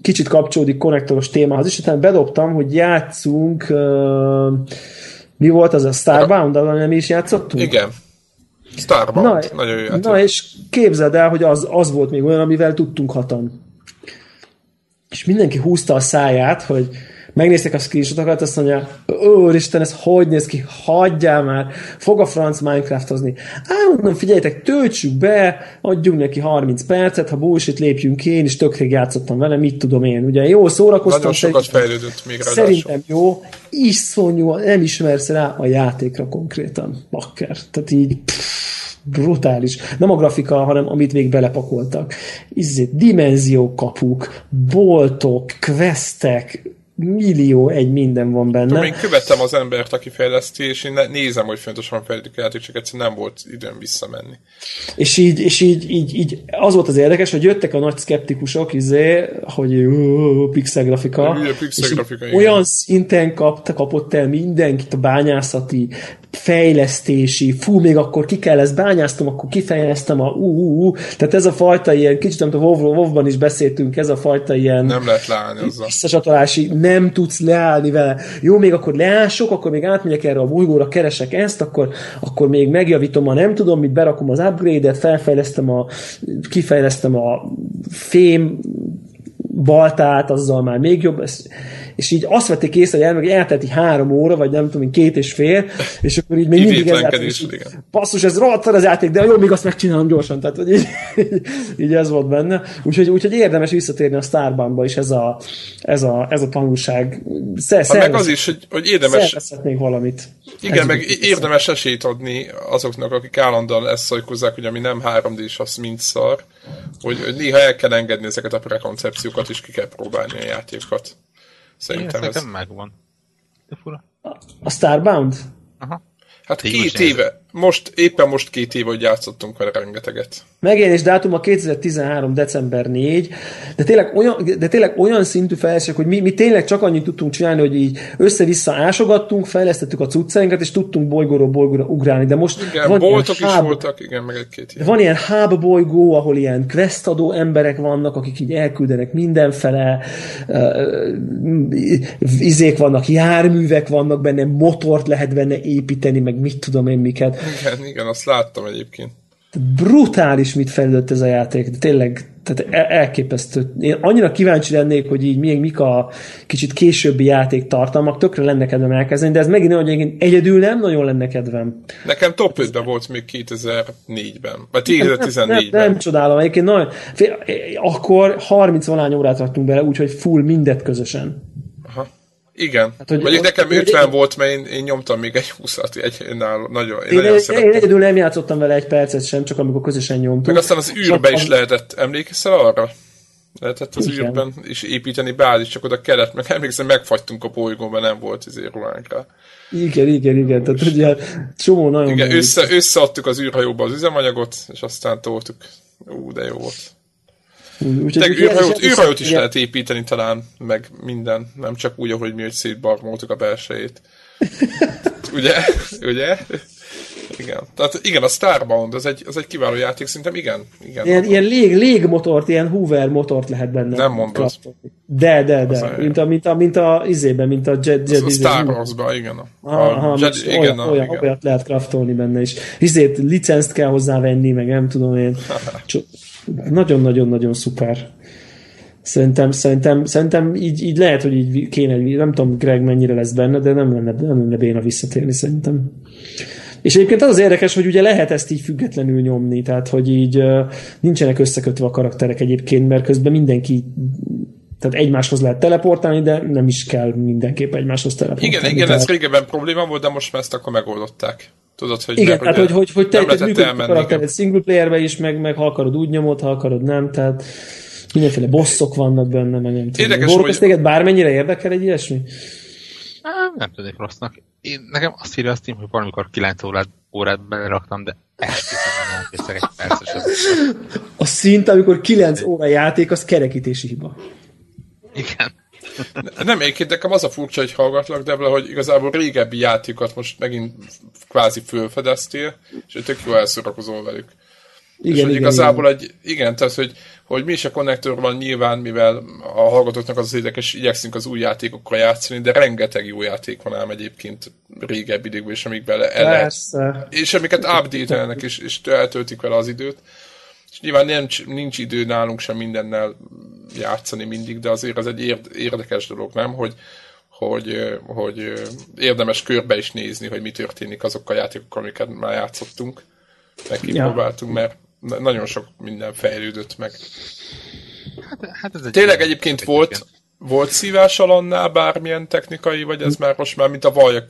kicsit kapcsolódik konnektoros témához, és utána bedobtam, hogy játszunk mi volt az a Starbound, ahol nem is játszottunk? Igen. Starbound, na, nagyon jó Na és képzeld el, hogy az, az volt még olyan, amivel tudtunk hatan. És mindenki húzta a száját, hogy megnézték a screenshotokat, azt mondja, Isten, ez hogy néz ki, hagyjál már, fog a franc Minecraftozni. Á, mondom, figyeljetek, töltsük be, adjunk neki 30 percet, ha bullshit, lépjünk én, és tök játszottam vele, mit tudom én. Ugye jó szórakoztam. Nagyon sokat fejlődött még ráadásul. Szerintem jó, iszonyú, nem ismersz rá a játékra konkrétan, bakker. Tehát így, pff, brutális. Nem a grafika, hanem amit még belepakoltak. Izzét, dimenziókapuk, boltok, questek, millió egy minden van benne. Tudom, én követtem az embert, aki fejleszti, és én nézem, hogy fontosan fejlődik a játék, csak egyszerűen nem volt időm visszamenni. És így, és így, így, így az volt az érdekes, hogy jöttek a nagy szkeptikusok, izé, hogy pixel grafika, pixel grafika olyan szinten kapt, kapott el mindenkit a bányászati fejlesztési, fú, még akkor ki kell ezt bányáztam, akkor kifejlesztem a ú, ú, ú. Tehát ez a fajta ilyen, kicsit, amit a WoW-ban is beszéltünk, ez a fajta ilyen Nem lehet leállni azzal. visszacsatolási, nem tudsz leállni vele. Jó, még akkor leások, akkor még átmegyek erre a bolygóra, keresek ezt, akkor, akkor még megjavítom a nem tudom, mit berakom az upgrade-et, felfejlesztem a, kifejlesztem a fém baltát, azzal már még jobb. Ez, és így azt vették észre, hogy elmegy, eltelt így három óra, vagy nem tudom, két és fél, és akkor így még mindig ez basszus, ez rohadt az játék, de jó, még azt megcsinálom gyorsan, tehát hogy így, így ez volt benne. Úgyhogy, úgyhogy érdemes visszatérni a Starbankba is ez a, ez a, ez a tanulság. Szer, Ha meg az is, hogy, hogy érdemes, valamit. igen, Ez meg érdemes esélyt adni azoknak, akik állandóan ezt szajkozzák, hogy ami nem 3 d az mind szar, hogy, hogy néha el kell engedni ezeket a prekoncepciókat, és ki kell próbálni a játékokat. Szerintem ez. nekem megvan. De fura. A Starbound? Aha. Hát két éve, most, éppen most két éve, hogy játszottunk vele rengeteget. Megjelenés dátum a 2013. december 4, de tényleg olyan, de tényleg olyan szintű fejlesztések, hogy mi, mi tényleg csak annyit tudtunk csinálni, hogy így össze-vissza ásogattunk, fejlesztettük a cuccainkat, és tudtunk bolygóról bolygóra ugrálni, de most Igen, van boltok is hub- voltak, igen, meg egy-két ilyen. Van ilyen hub bolygó, ahol ilyen questadó emberek vannak, akik így elküldenek mindenfele, izék vannak, járművek vannak benne, motort lehet benne építeni, meg mit tudom én miket. Igen, igen, azt láttam egyébként. Brutális, mit fejlődött ez a játék, de tényleg tehát el- elképesztő. Én annyira kíváncsi lennék, hogy így még mik a kicsit későbbi játék tartalmak, tökre lenne kedvem elkezdeni, de ez megint olyan, hogy én egyedül nem nagyon lenne kedvem. Nekem top 5-ben volt még 2004-ben, vagy Nem, nem, 2014-ben. nem csodálom, egyébként nagyon, fél, akkor 30 valány órát raktunk bele, úgyhogy full mindet közösen. Igen. Hát, hogy- Mondjuk nekem hogy- 50 volt, mert én, én nyomtam még egy 20-at, egy, én, nála- nagyon, én, Én, nagyon én, szerettem. én egyedül nem játszottam vele egy percet sem, csak amikor közösen nyomtunk. Meg aztán az űrbe is lehetett, emlékszel arra? Lehetett az Igen. űrben is építeni bázis, csak oda kellett, meg emlékszem, megfagytunk a bolygón, mert nem volt izé rólánk rá. Igen, igen, igen, tehát ugye csomó nagyon Igen, össze, összeadtuk az űrhajóba az üzemanyagot, és aztán toltuk. Ú, de jó volt. Úgyhogy- úgyhogy űrhajót, űrhajót is igen. lehet építeni talán, meg minden, nem csak úgy, ahogy mi, hogy szétbarmoltuk a belsejét. ugye? Ugye? Igen. Tehát igen, a Starbound, az egy, az egy kiváló játék, szerintem igen. igen. Ilyen, ilyen lég, légmotort, ilyen Hoover motort lehet benne. Nem mondod. De, de, de. Mint a, mint a, mint a izében, mint a Jet, Jet a Star Wars-ban, igen. A, Aha, a Jedi, Jedi, olyan, igen, a, olyan, igen. olyat lehet kraftolni benne, és izét licenzt kell hozzá venni, meg nem tudom én. Nagyon-nagyon-nagyon szuper. Szerintem, szerintem, szerintem így, így lehet, hogy így kéne, nem tudom Greg mennyire lesz benne, de nem lenne, nem lenne béna visszatérni szerintem. És egyébként az az érdekes, hogy ugye lehet ezt így függetlenül nyomni, tehát hogy így nincsenek összekötve a karakterek egyébként, mert közben mindenki tehát egymáshoz lehet teleportálni, de nem is kell mindenképp egymáshoz teleportálni. Igen, igen, tehát... ez régebben probléma volt, de most már ezt akkor megoldották. Tudod, hogy Igen, mert tehát hogy, hogy, hogy te, nem te működik a elmenni. karakter igen. egy single playerbe is, meg, meg ha akarod úgy nyomod, ha akarod nem, tehát mindenféle bosszok vannak benne, meg nem tudom. Érdekes, Borok, hogy- téged bármennyire érdekel egy ilyesmi? Á, Nem tudnék rossznak. Én, nekem azt írja a Steam, hogy valamikor 9 órát, órát beleraktam, de esküszöm, nem egy percesebb. A szint, amikor 9 óra játék, az kerekítési hiba. Igen. Nem, egyébként nekem az a furcsa, hogy hallgatlak, Debla, hogy igazából régebbi játékokat most megint kvázi fölfedeztél, és tök jó elszórakozol velük. Igen, és hogy igen, igazából igen. egy, igen, tehát, hogy, hogy mi is a konnektor van nyilván, mivel a hallgatóknak az, az érdekes, igyekszünk az új játékokkal játszani, de rengeteg jó játék van ám egyébként régebbi időkben, és amikben el lehet, és amiket update-elnek, és, és eltöltik vele az időt. És nyilván nincs, nincs idő nálunk sem mindennel játszani mindig, de azért ez egy érd, érdekes dolog, nem? Hogy, hogy, hogy érdemes körbe is nézni, hogy mi történik azokkal a játékokkal, amiket már játszottunk, meg kipróbáltunk, mert nagyon sok minden fejlődött meg. Hát, hát ez egy Tényleg egyébként volt, volt szívás alannál bármilyen technikai, vagy ez már most már, mint a vajak?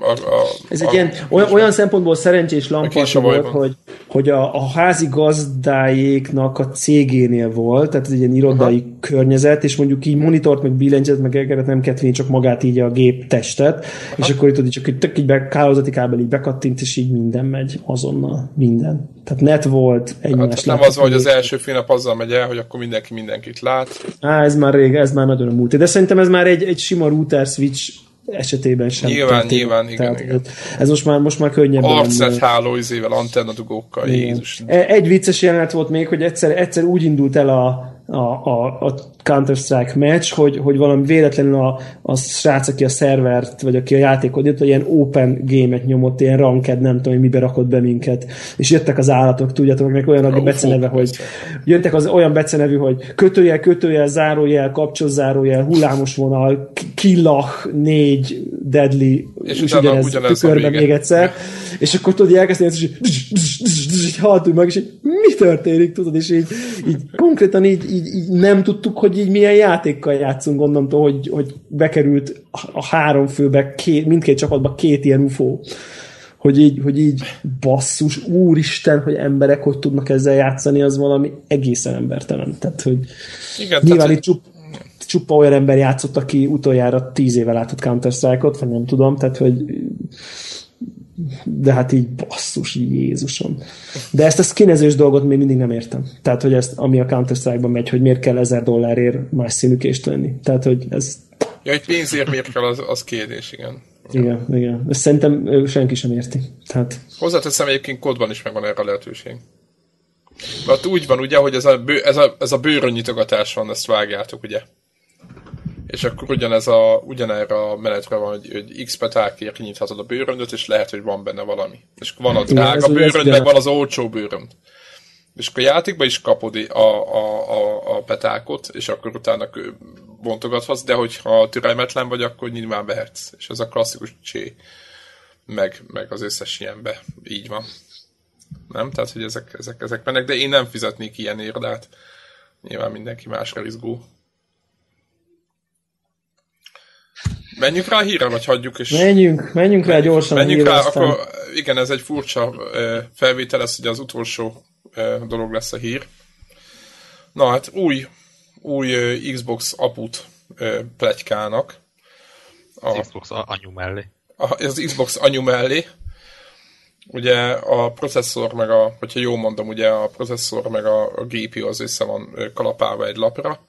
A, a, Ez a, egy ilyen, olyan, olyan szempontból szerencsés lampasa kés a volt, hogy, hogy a, a házi gazdáéknak a cégénél volt, tehát ez egy ilyen irodai Aha. környezet, és mondjuk így monitort, meg billentyűt, meg egeret nem kellett csak magát így a gép testet, Aha. és akkor itt tudod, csak így tök így be, hálózati kábel így bekattint, és így minden megy azonnal, minden. Tehát net volt, egymás Hát nem az hogy az első fél nap azzal megy el, hogy akkor mindenki mindenkit lát. Á, ez már rég, ez már nagyon a múlt. De szerintem ez már egy, egy sima router switch esetében sem. Nyilván, történt. nyilván, igen, Tehát, igen. Ez most már, most már könnyebben. Arcet háló izével, antennadugókkal, Jézus. Egy vicces jelenet volt még, hogy egyszer, egyszer úgy indult el a, a, a, a Counter-Strike meccs, hogy, hogy valami véletlenül a, a srác, aki a szervert, vagy aki a játékot jött, ilyen open game-et nyomott, ilyen ranked, nem tudom, hogy mibe rakott be minket. És jöttek az állatok, tudjátok, meg olyan a beceneve, hogy jöttek az olyan becenevű, hogy kötőjel, kötőjel, zárójel, kapcsolzárójel, hullámos vonal, killach, négy, deadly, és, és ugyanez, ugyanez tükörben még egyszer. És akkor tudod, elkezdeni, és így haltunk meg, és így mi történik, tudod, és így, így konkrétan így, így, így nem tudtuk, hogy így milyen játékkal játszunk onnantól, hogy, hogy bekerült a három főbe, két, mindkét csapatba két ilyen UFO. Hogy így, hogy így basszus, úristen, hogy emberek hogy tudnak ezzel játszani, az valami egészen embertelen. Tehát, hogy Igen, nyilván tehát, itt csup, csupa olyan ember játszott, aki utoljára tíz éve látott Counter-Strike-ot, vagy nem tudom, tehát, hogy de hát így basszus, Jézusom. De ezt a skinezős dolgot még mindig nem értem. Tehát, hogy ezt, ami a Counter-Strike-ban megy, hogy miért kell ezer dollárért más színű kést venni. Tehát, hogy ez... Ja, hogy pénzért miért kell, az, az kérdés, igen. Igen, igen. Ezt szerintem senki sem érti. Tehát... Hozzáteszem, egyébként kódban is megvan erre a lehetőség. Mert úgy van ugye, hogy ez a, bő, ez a, ez a bőrön nyitogatás van, ezt vágjátok, ugye? És akkor ugyanez a, ugyanerre a menetre van, hogy, hogy x petákért kinyithatod a bőröndöt, és lehet, hogy van benne valami. És van a drága bőrönd, meg van az olcsó bőrönd. És akkor a játékban is kapod a, a, a, a petákot, és akkor utána bontogathatsz, de hogyha türelmetlen vagy, akkor nyilván vehetsz. És ez a klasszikus csé. Meg, meg az összes ilyenbe. Így van. Nem? Tehát, hogy ezek, ezek, ezek mennek, de én nem fizetnék ilyen érdát. Nyilván mindenki másra izgó. Menjünk rá a hírre, vagy hagyjuk? És... Menjünk, menjünk rá gyorsan menjünk a hírre, rá, aztán... akkor igen, ez egy furcsa felvétel lesz, hogy az utolsó dolog lesz a hír. Na hát új, új Xbox aput pletykának. A, az Xbox anyu mellé. A, az Xbox anyu mellé. Ugye a processzor, meg a, hogyha jól mondom, ugye a processzor, meg a, a GPU az össze van kalapálva egy lapra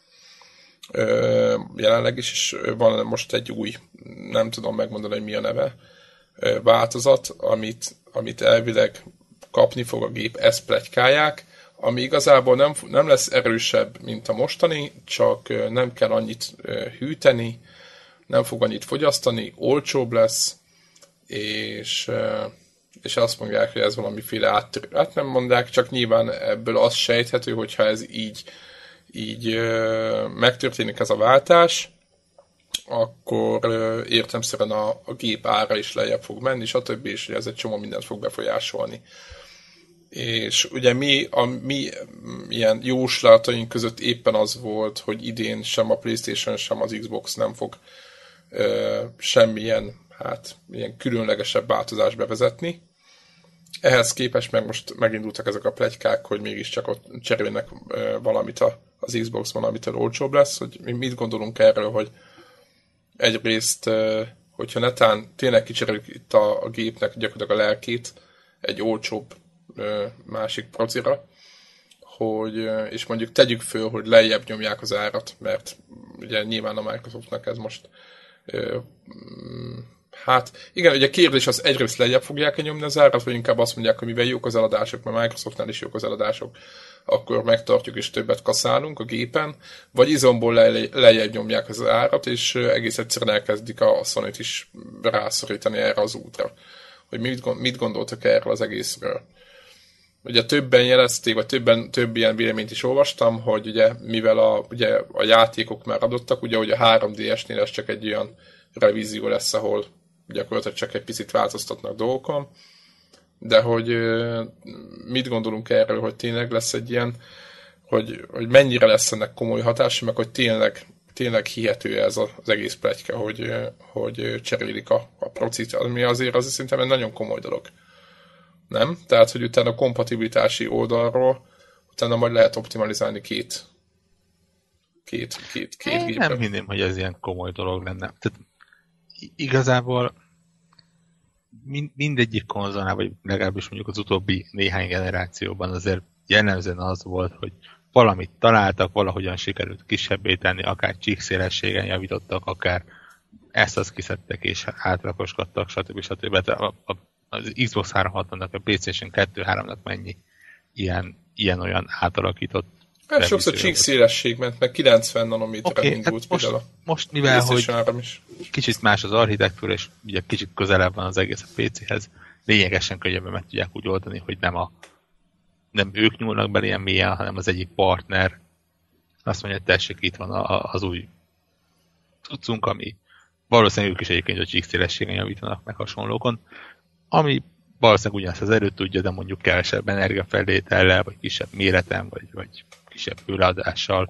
jelenleg is, és van most egy új, nem tudom megmondani, hogy mi a neve, változat, amit, amit elvileg kapni fog a gép, ezt plegykálják, ami igazából nem, nem lesz erősebb, mint a mostani, csak nem kell annyit hűteni, nem fog annyit fogyasztani, olcsóbb lesz, és, és azt mondják, hogy ez valamiféle áttörő. Hát nem mondják, csak nyilván ebből az sejthető, hogyha ez így így megtörténik ez a váltás, akkor értemszerűen a, a gép ára is lejjebb fog menni, és ez egy csomó mindent fog befolyásolni. És ugye mi, a mi ilyen jóslataink között éppen az volt, hogy idén sem a Playstation, sem az Xbox nem fog ö, semmilyen hát, ilyen különlegesebb változást bevezetni. Ehhez képest meg most megindultak ezek a plegykák, hogy mégiscsak ott cserélnek valamit a az Xbox-ban, amitől olcsóbb lesz, hogy mi mit gondolunk erről, hogy egyrészt, hogyha netán tényleg kicseréljük itt a, a gépnek gyakorlatilag a lelkét egy olcsóbb másik procira, hogy, és mondjuk tegyük föl, hogy lejjebb nyomják az árat, mert ugye nyilván a Microsoftnak ez most Hát igen, ugye a kérdés az egyrészt lejjebb fogják-e nyomni az árat, vagy inkább azt mondják, hogy mivel jók az eladások, mert Microsoftnál is jók az eladások, akkor megtartjuk és többet kaszálunk a gépen, vagy izomból le, lejjebb nyomják az árat, és egész egyszerűen elkezdik a sony is rászorítani erre az útra. Hogy mit, mit gondoltak erről az egészről. Ugye többen jelezték, vagy többen, több ilyen véleményt is olvastam, hogy ugye mivel a, ugye a játékok már adottak, ugye hogy a 3DS-nél ez csak egy olyan revízió lesz, ahol gyakorlatilag csak egy picit változtatnak dolgokon, de hogy mit gondolunk erről, hogy tényleg lesz egy ilyen, hogy, hogy mennyire lesz ennek komoly hatása, meg hogy tényleg, tényleg hihető ez az egész pletyka, hogy, hogy cserélik a, a procit, ami azért az szerintem egy nagyon komoly dolog. Nem? Tehát, hogy utána a kompatibilitási oldalról utána majd lehet optimalizálni két két, két, két gépet. Nem hinném, hogy ez ilyen komoly dolog lenne. Tehát igazából mind, mindegyik konzolnál, vagy legalábbis mondjuk az utóbbi néhány generációban azért jellemzően az volt, hogy valamit találtak, valahogyan sikerült kisebbé tenni, akár csíkszélességen javítottak, akár ezt az kiszedtek és átrakosgattak, stb. stb. stb. A, a, az Xbox 360-nak, a PlayStation 2-3-nak mennyi ilyen, ilyen-olyan átalakított Hát sokszor csík szélesség ment, meg 90 nanométerre okay, indult hát most, most mivel, hogy is. kicsit más az architektúra, és ugye kicsit közelebb van az egész a PC-hez, lényegesen könnyebben meg tudják úgy oldani, hogy nem, a, nem ők nyúlnak bele ilyen mélyen, hanem az egyik partner azt mondja, hogy tessék, itt van a, a, az új cuccunk, ami valószínűleg ők is egyébként a csík szélességen javítanak meg hasonlókon, ami valószínűleg ugyanazt az erőt tudja, de mondjuk kevesebb energiafelvétellel, vagy kisebb méretem, vagy, vagy kisebb hőleadással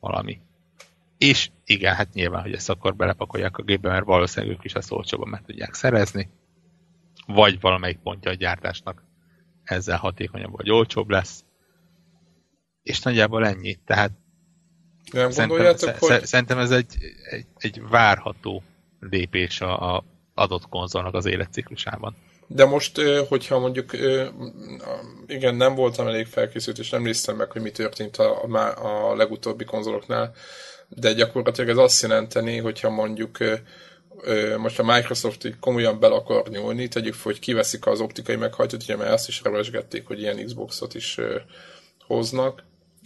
valami. És igen, hát nyilván, hogy ezt akkor belepakolják a gépbe, mert valószínűleg ők is ezt olcsóban meg tudják szerezni, vagy valamelyik pontja a gyártásnak ezzel hatékonyabb vagy olcsóbb lesz. És nagyjából ennyi. Tehát nem szerintem, sz- hogy... Szerintem ez egy, egy, egy várható lépés a, a adott konzolnak az életciklusában. De most, hogyha mondjuk, igen, nem voltam elég felkészült, és nem néztem meg, hogy mi történt a, a, a legutóbbi konzoloknál, de gyakorlatilag ez azt jelenteni, hogyha mondjuk most a Microsoft így komolyan bel akar nyúlni, tegyük fel, hogy kiveszik az optikai meghajtót, ugye mert ezt is revesgették, hogy ilyen Xboxot is hoznak,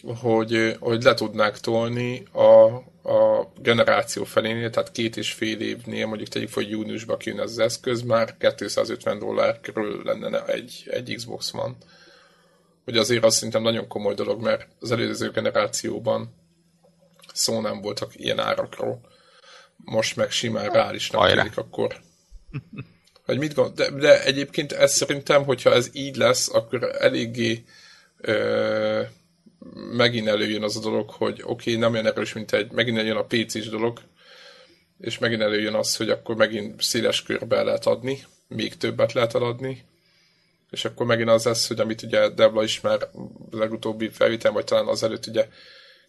hogy, hogy le tudnák tolni a, a generáció felénél, tehát két és fél évnél, mondjuk tegyük hogy júniusban kijön az eszköz, már 250 dollár körül lenne egy, egy Xbox van. Hogy azért az szerintem nagyon komoly dolog, mert az előző generációban szó nem voltak ilyen árakról. Most meg simán reálisnak tűnik akkor. Hogy mit gond... de, de egyébként ez szerintem, hogyha ez így lesz, akkor eléggé ö, megint előjön az a dolog, hogy oké, okay, nem olyan erős, mint egy, megint előjön a PC-s dolog, és megint előjön az, hogy akkor megint széles körbe lehet adni, még többet lehet adni, és akkor megint az lesz, hogy amit ugye Devla is már legutóbbi felvétel, vagy talán az előtt ugye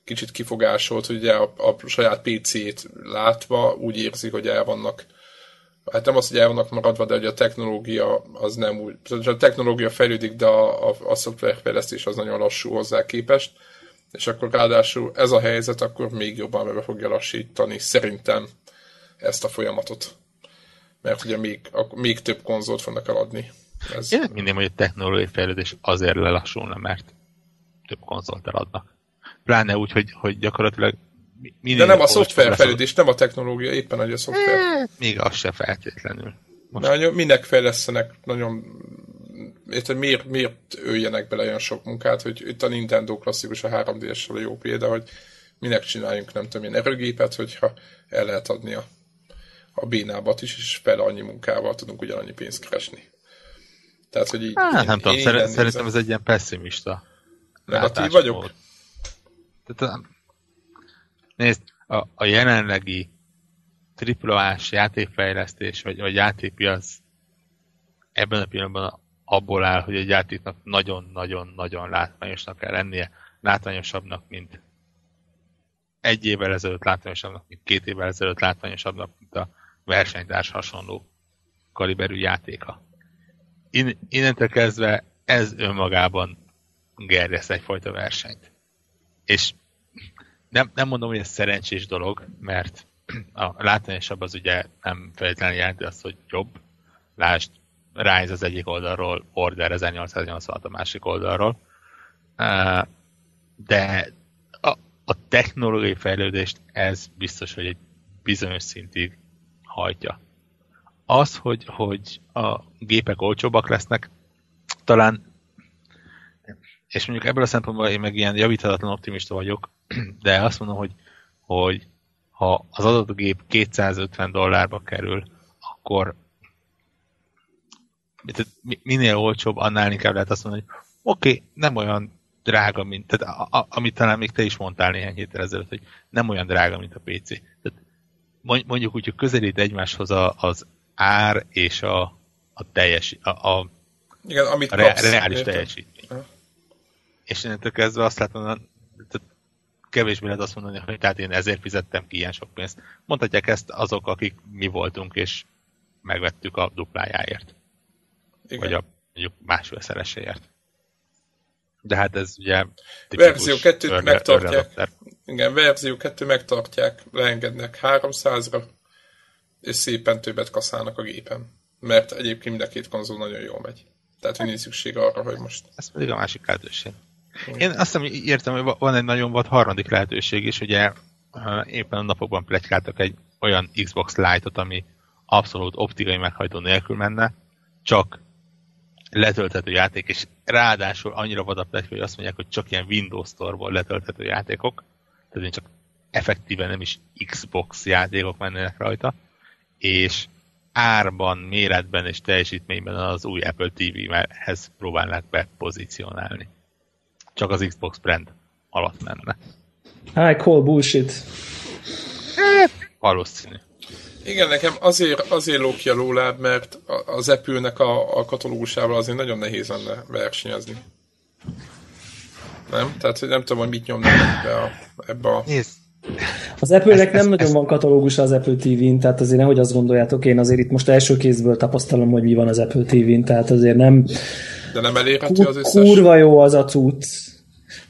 kicsit kifogásolt, hogy ugye a, a saját PC-t látva úgy érzik, hogy el vannak hát nem az, hogy el vannak maradva, de hogy a technológia az nem úgy, a technológia fejlődik, de a, a, a szoftverfejlesztés az nagyon lassú hozzá képest, és akkor ráadásul ez a helyzet akkor még jobban be fogja lassítani szerintem ezt a folyamatot. Mert ugye még, még több konzolt fognak eladni. Ez... Én minden, hogy a technológiai fejlődés azért lelassulna, mert több konzolt eladnak. Pláne úgy, hogy, hogy gyakorlatilag de nem a szoftverfejlődés, nem a technológia, éppen hogy a szoftver. E, még az se feltétlenül. Most... Nagyon, minek fejlesztenek nagyon érted, miért, miért öljenek bele olyan sok munkát, hogy itt a Nintendo klasszikus a 3 ds a jó példa, hogy minek csináljunk nem tudom én erőgépet, hogyha el lehet adni a, a bénábat is, és fel annyi munkával tudunk ugyanannyi pénzt keresni. Tehát, hogy így, Há, én, nem tudom, én szerintem ez egy ilyen pessimista. Negatív vagyok? Tehát Nézd, a, a jelenlegi triplás játékfejlesztés, vagy, vagy játékpiac ebben a pillanatban abból áll, hogy egy játéknak nagyon-nagyon-nagyon látványosnak kell lennie, látványosabbnak, mint egy évvel ezelőtt látványosabbnak, mint két évvel ezelőtt látványosabbnak, mint a versenytárs hasonló kaliberű játéka. In, innentől kezdve ez önmagában gerjeszt egyfajta versenyt. És nem, nem mondom, hogy ez szerencsés dolog, mert a látványosabb az ugye nem feltétlenül jelenti azt, hogy jobb. Lásd, Rise az egyik oldalról, Order 1886 a másik oldalról. De a, a technológiai fejlődést ez biztos, hogy egy bizonyos szintig hajtja. Az, hogy, hogy a gépek olcsóbbak lesznek, talán és mondjuk ebből a szempontból én meg ilyen javítatlan optimista vagyok, de azt mondom, hogy, hogy ha az adott gép 250 dollárba kerül, akkor minél olcsóbb, annál inkább lehet azt mondani, hogy oké, okay, nem olyan drága, mint, tehát a, a, amit talán még te is mondtál néhány héttel ezelőtt, hogy nem olyan drága, mint a PC. Tehát mondjuk úgy, hogy közelít egymáshoz a, az ár és a, a teljes, a, a, Igen, amit a re, reális teljesítmény. És innentől kezdve azt látom, tehát kevésbé lehet azt mondani, hogy tehát én ezért fizettem ki ilyen sok pénzt. Mondhatják ezt azok, akik mi voltunk, és megvettük a duplájáért. Igen. Vagy a mondjuk másfélszereséért. De hát ez ugye... Verzió 2-t megtartják. Igen, verzió 2 megtartják, leengednek 300-ra, és szépen többet kaszálnak a gépen. Mert egyébként mind a két konzol nagyon jól megy. Tehát, nincs szükség arra, hogy most... Ez pedig a másik lehetőség. Én azt hiszem, értem, hogy van egy nagyon vad harmadik lehetőség is, ugye éppen a napokban plegykáltak egy olyan Xbox Lite-ot, ami abszolút optikai meghajtó nélkül menne, csak letölthető játék, és ráadásul annyira vadabb lett, hogy azt mondják, hogy csak ilyen Windows Store-ból letölthető játékok, tehát én csak effektíven nem is Xbox játékok mennének rajta, és árban, méretben és teljesítményben az új Apple TV-hez próbálnak bepozícionálni. Csak az Xbox brand alatt menne. I call bullshit. Valószínű. Igen, nekem azért, azért ló ki a lóláb, mert az Apple-nek a, a katalógusával azért nagyon nehéz lenne versenyezni. Nem? Tehát, hogy nem tudom, hogy mit nyomnak ebbe a... Ebbe a... Nézd, az Apple-nek nem ez, nagyon ez... van katalógus az Apple TV-n, tehát azért nehogy azt gondoljátok, én azért itt most első kézből tapasztalom, hogy mi van az Apple TV-n, tehát azért nem... De nem elérhető az összes? Kurva jó az a cucc,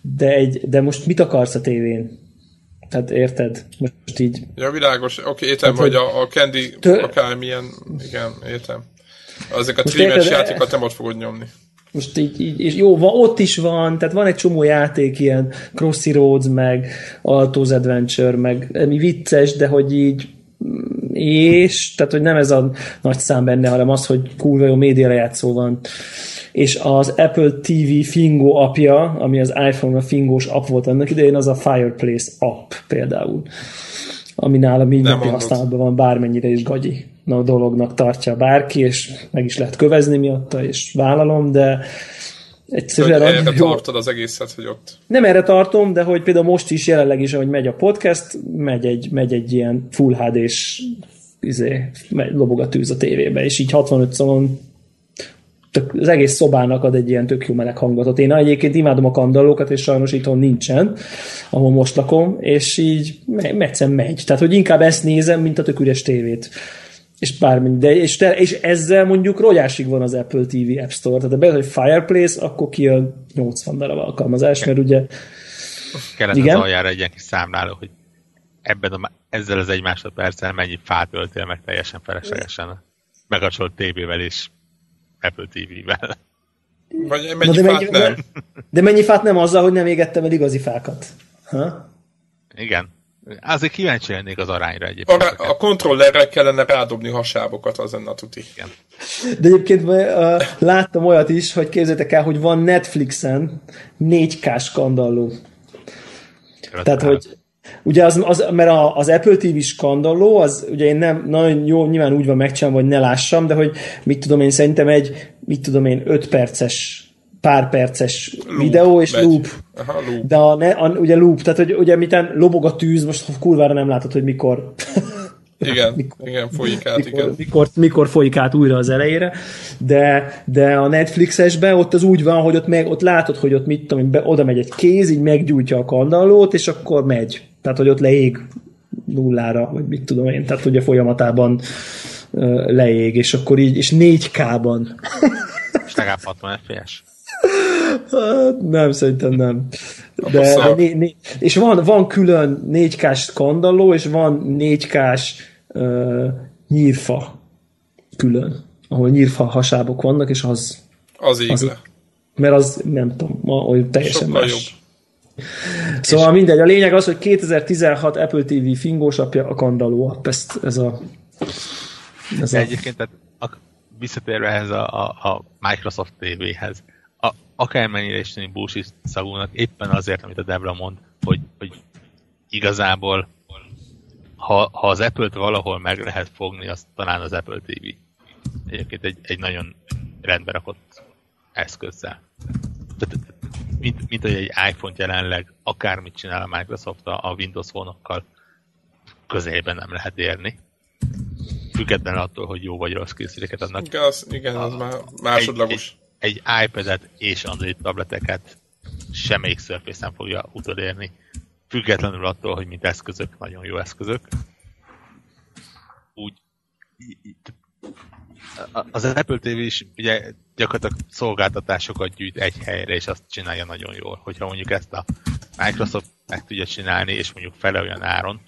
de, egy, de most mit akarsz a tévén? Tehát érted? Most így... Ja, világos. Oké, okay, értem, hogy a, a Candy tő... akármilyen... Igen, értem. Ezek a tríves játékokat nem ott fogod nyomni. Most így, így és jó, van, ott is van, tehát van egy csomó játék, ilyen Crossy Roads, meg Alto's Adventure, meg mi vicces, de hogy így és, tehát hogy nem ez a nagy szám benne, hanem az, hogy kurva jó média lejátszó van. És az Apple TV Fingo apja, ami az iPhone-a fingós app volt annak idején, az a Fireplace app például ami nálam így napi használatban van, bármennyire is gagyi na, dolognak tartja bárki, és meg is lehet kövezni miatta, és vállalom, de egyszerűen... Hogy erre jó. tartod az egészet, hogy ott... Nem erre tartom, de hogy például most is jelenleg is, ahogy megy a podcast, megy egy, megy egy ilyen full HD-s izé, lobog a tűz a tévébe, és így 65 szalon tök, az egész szobának ad egy ilyen tök jó meleg hangot. Én egyébként imádom a kandallókat, és sajnos itthon nincsen, ahol most lakom, és így megyszer megy. Tehát, hogy inkább ezt nézem, mint a tök üres tévét. És bármennyi. De, és, te, és ezzel mondjuk rogyásig van az Apple TV App Store. Tehát ha beadod, hogy Fireplace, akkor kijön 80 darab alkalmazás, mert ugye... Kellett igen? az aljára egy ilyen kis számláló, hogy ebben a, ezzel az egy másodperccel mennyi fát öltél meg teljesen feleslegesen. Megacsolt tévével és Apple TV-vel. Vagy mennyi de fát mennyi, nem? De mennyi fát nem azzal, hogy nem égettem el igazi fákat. Ha? Igen. Azért kíváncsi lennék az arányra egyébként. A, a kontrollerrel kellene rádobni hasábokat, az lenne a tuti. Igen. De egyébként uh, láttam olyat is, hogy képzeljétek el, hogy van Netflixen 4K skandalló. Tehát, hogy Ugye az, az mert a, az Apple TV skandalló, az ugye én nem, nagyon jó, nyilván úgy van megcsinálva, hogy ne lássam, de hogy mit tudom én, szerintem egy, mit tudom én, 5 perces pár perces loop, videó, és megy. loop. Aha, loop. De a, ne, a, ugye loop, tehát hogy ugye miten lobog a tűz, most kurvára nem látod, hogy mikor igen, mikor, igen, folyik át, mikor, igen. Mikor, mikor folyik át újra az elejére, de, de a Netflixesben ott az úgy van, hogy ott, meg, ott látod, hogy ott mit tudom, be, oda megy egy kéz, így meggyújtja a kandallót, és akkor megy. Tehát, hogy ott leég nullára, vagy mit tudom én, tehát ugye folyamatában leég, és akkor így, és 4K-ban. És legalább 60 FPS. Hát, nem, szerintem nem. De, de né, né, és van, van külön 4K-s skandalló, és van 4K-s uh, nyírfa külön, ahol nyírfa hasábok vannak, és az... Az így az, Mert az, nem tudom, hogy teljesen Sokkal más. Jobb. Szóval és mindegy, a lényeg az, hogy 2016 Apple TV fingós apja a kandalló app, ezt, ez a... Ez a... Egyébként, tehát a, visszatérve ehhez a, a, a Microsoft TV-hez, akármennyire is tűnik bullshit szagúnak, éppen azért, amit a Debra mond, hogy, hogy igazából ha, ha az Apple-t valahol meg lehet fogni, az talán az Apple TV. Egyébként egy, egy nagyon rendbe rakott eszközzel. Tehát, mint, mint hogy egy iPhone jelenleg akármit csinál a Microsoft a Windows phone közelében nem lehet érni. Függetlenül attól, hogy jó vagy rossz készüléket adnak. Igen, az, igen, az már másodlagos. Egy, egy, egy iPad-et és Android tableteket semmelyik Surface nem fogja utolérni, függetlenül attól, hogy mint eszközök, nagyon jó eszközök. Úgy, az Apple TV is ugye gyakorlatilag szolgáltatásokat gyűjt egy helyre, és azt csinálja nagyon jól. Hogyha mondjuk ezt a Microsoft meg tudja csinálni, és mondjuk fele olyan áron,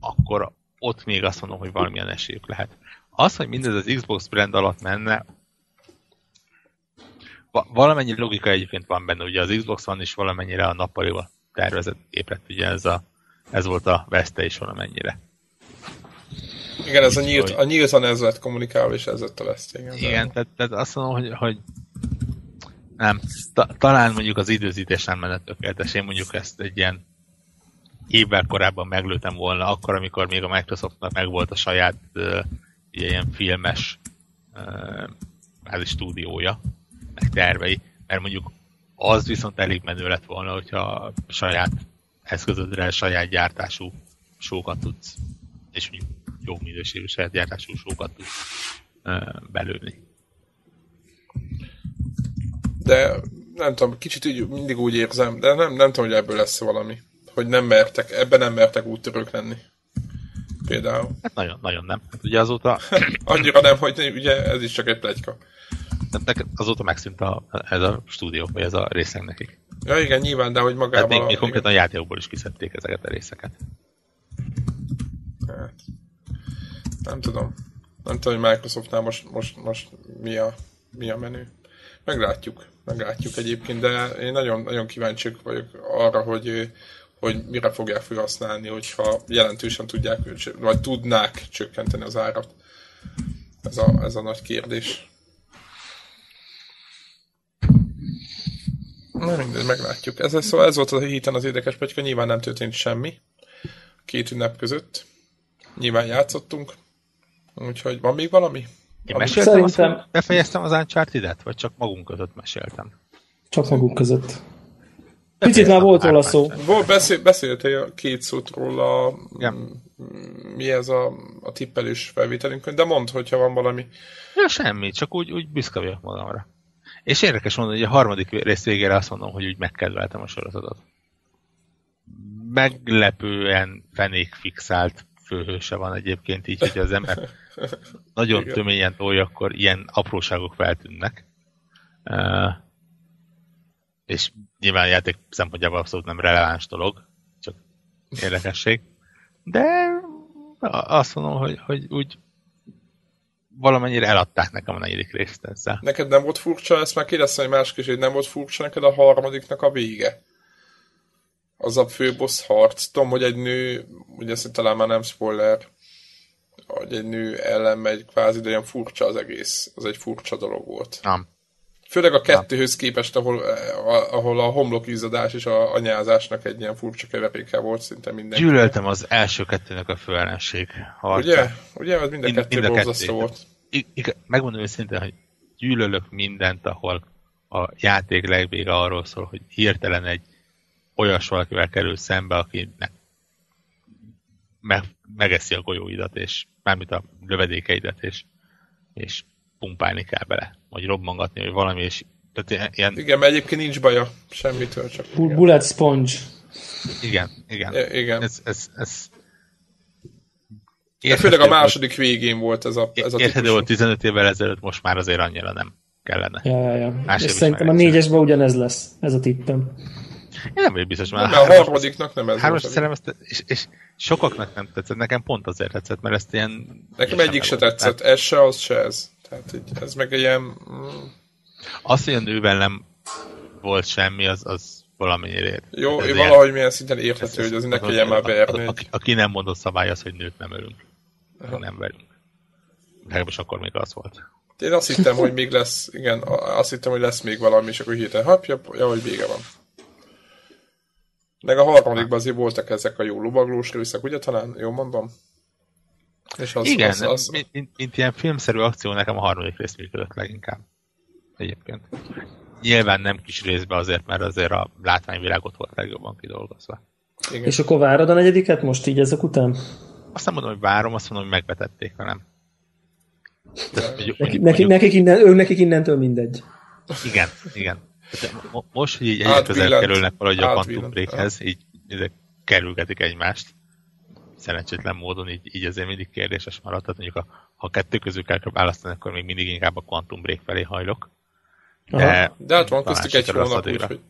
akkor ott még azt mondom, hogy valamilyen esélyük lehet. Az, hogy mindez az Xbox brand alatt menne, valamennyi logika egyébként van benne, ugye az Xbox van is valamennyire a nappalival tervezett épret, ugye ez, a, ez volt a veszte is valamennyire. Igen, ez a, nyílt, a nyíltan ez lett kommunikálva, és ez lett a veszte. Igen, igen tehát, tehát azt mondom, hogy, hogy nem, ta, talán mondjuk az időzítés nem lenne tökéletes. Én mondjuk ezt egy ilyen évvel korábban meglőtem volna, akkor, amikor még a Microsoftnak megvolt a saját uh, ilyen filmes uh, stúdiója, meg tervei, mert mondjuk az viszont elég menő lett volna, hogyha saját eszközödre saját gyártású sókat tudsz, és mondjuk jó minőségű saját gyártású sókat tudsz belőni. De nem tudom, kicsit úgy, mindig úgy érzem, de nem, nem tudom, hogy ebből lesz valami. Hogy nem mertek, ebben nem mertek úttörők lenni. Például. Hát nagyon, nagyon nem. Hát ugye azóta... Annyira nem, hogy ugye ez is csak egy plegyka. Tehát azóta megszűnt a, ez a stúdió, vagy ez a részeg nekik. Ja igen, nyilván, de hogy magában... Hát még, még konkrétan a játékokból is kiszedték ezeket a részeket. Hát, nem tudom. Nem tudom, hogy Microsoftnál most, most, most mi, a, mi a menü. Meglátjuk, meglátjuk egyébként, de én nagyon, nagyon kíváncsi vagyok arra, hogy, hogy mire fogják felhasználni, hogyha jelentősen tudják, vagy tudnák csökkenteni az árat. Ez a, ez a nagy kérdés. Na mindegy, meglátjuk. Ez, szóval ez volt a héten az érdekes pegyka, nyilván nem történt semmi. Két ünnep között. Nyilván játszottunk. Úgyhogy van még valami? Én meséltem Szerintem... azt, befejeztem az Uncharted-et, vagy csak magunk között meséltem? Csak magunk között. Picit már volt róla szó. Volt, beszél, beszéltél két szót róla, ja. mi ez a, a tippelős felvételünkön, de mondd, hogyha van valami. Ja, semmi, csak úgy, úgy büszke vagyok magamra. És érdekes mondani, hogy a harmadik rész végére azt mondom, hogy úgy megkedveltem a sorozatot. Meglepően fenék fixált főhőse van egyébként, így, hogy az ember nagyon Igen. töményen tolja, akkor ilyen apróságok feltűnnek. Uh, és nyilván játék szempontjából abszolút nem releváns dolog, csak érdekesség. De azt mondom, hogy, hogy úgy valamennyire eladták nekem a negyedik részt ezzel. Neked nem volt furcsa, ezt már kérdeztem másik is, hogy nem volt furcsa neked a harmadiknak a vége? Az a főbossz harc. Tudom, hogy egy nő, ugye ezt talán már nem spoiler, hogy egy nő ellen megy kvázi, de olyan furcsa az egész. Az egy furcsa dolog volt. Nem. Főleg a kettőhöz képest, ahol, ahol a homlokízadás és a anyázásnak egy ilyen furcsa keveréke volt szinte minden. Gyűlöltem az első kettőnek a főellenség. Ugye? Ugye? Az mind a kettő mind, kettő. volt. I- I- megmondom őszintén, hogy gyűlölök mindent, ahol a játék legvége arról szól, hogy hirtelen egy olyas valakivel kerül szembe, akinek meg, megeszi a golyóidat, és mármint a lövedékeidet, és, és pumpálni kell bele, vagy robbangatni, vagy valami, és tehát ilyen... Igen, mert egyébként nincs baja semmitől, csak... Igen. Bullet sponge. Igen, igen. I- igen. Ez, ez, ez... Érthető, főleg a második végén volt ez a, ez a Érthető volt 15 évvel ezelőtt, most már azért annyira nem kellene. Ja, ja, ja. és szerintem a négyesben ugyanez lesz, ez a tippem. Én nem vagyok biztos, mert nem, a, a harmadiknak nem ez hármas volt. Ezt, és, és, sokaknak nem tetszett, nekem pont azért tetszett, mert ezt ilyen... Nekem egyik se tetszett, ez se, az se ez. Tehát így, ez meg ilyen... Mm. Az, hogy a nővel nem volt semmi, az, az valamennyire ért. Jó, ez valahogy ilyen, milyen szinten érthető, hogy az ne kelljen már beérni. Aki, aki nem mondott szabály az, hogy nőt nem ölünk. Aha. Nem verünk. Legalábbis akkor még az volt. Én azt hittem, hogy még lesz, igen, azt hittem, hogy lesz még valami, és akkor hirtelen, hopp, ja, ja, hogy vége van. Meg a harmadikban azért voltak ezek a jó lovaglós részek, ugye talán? Jól mondom? És az, Igen, az, az... Mint, mint, mint ilyen filmszerű akció nekem a harmadik rész működött leginkább. Egyébként. Nyilván nem kis részben azért, mert azért a látványvilágot volt legjobban kidolgozva. Igen. És akkor várod a negyediket most így ezek után? Azt nem mondom, hogy várom, azt mondom, hogy megvetették, hanem. Neki, neki, nekik, innen, ő nekik innentől mindegy. Igen, igen. Most, hogy így egyre közel kerülnek valahogy a Quantum Breakhez, így, így kerülgetik egymást szerencsétlen módon, így, így azért mindig kérdéses maradt. Tehát mondjuk, a, ha kettő közül kell választani, akkor még mindig inkább a Quantum Break felé hajlok. De, de hát van köztük egy hónap, úgyhogy...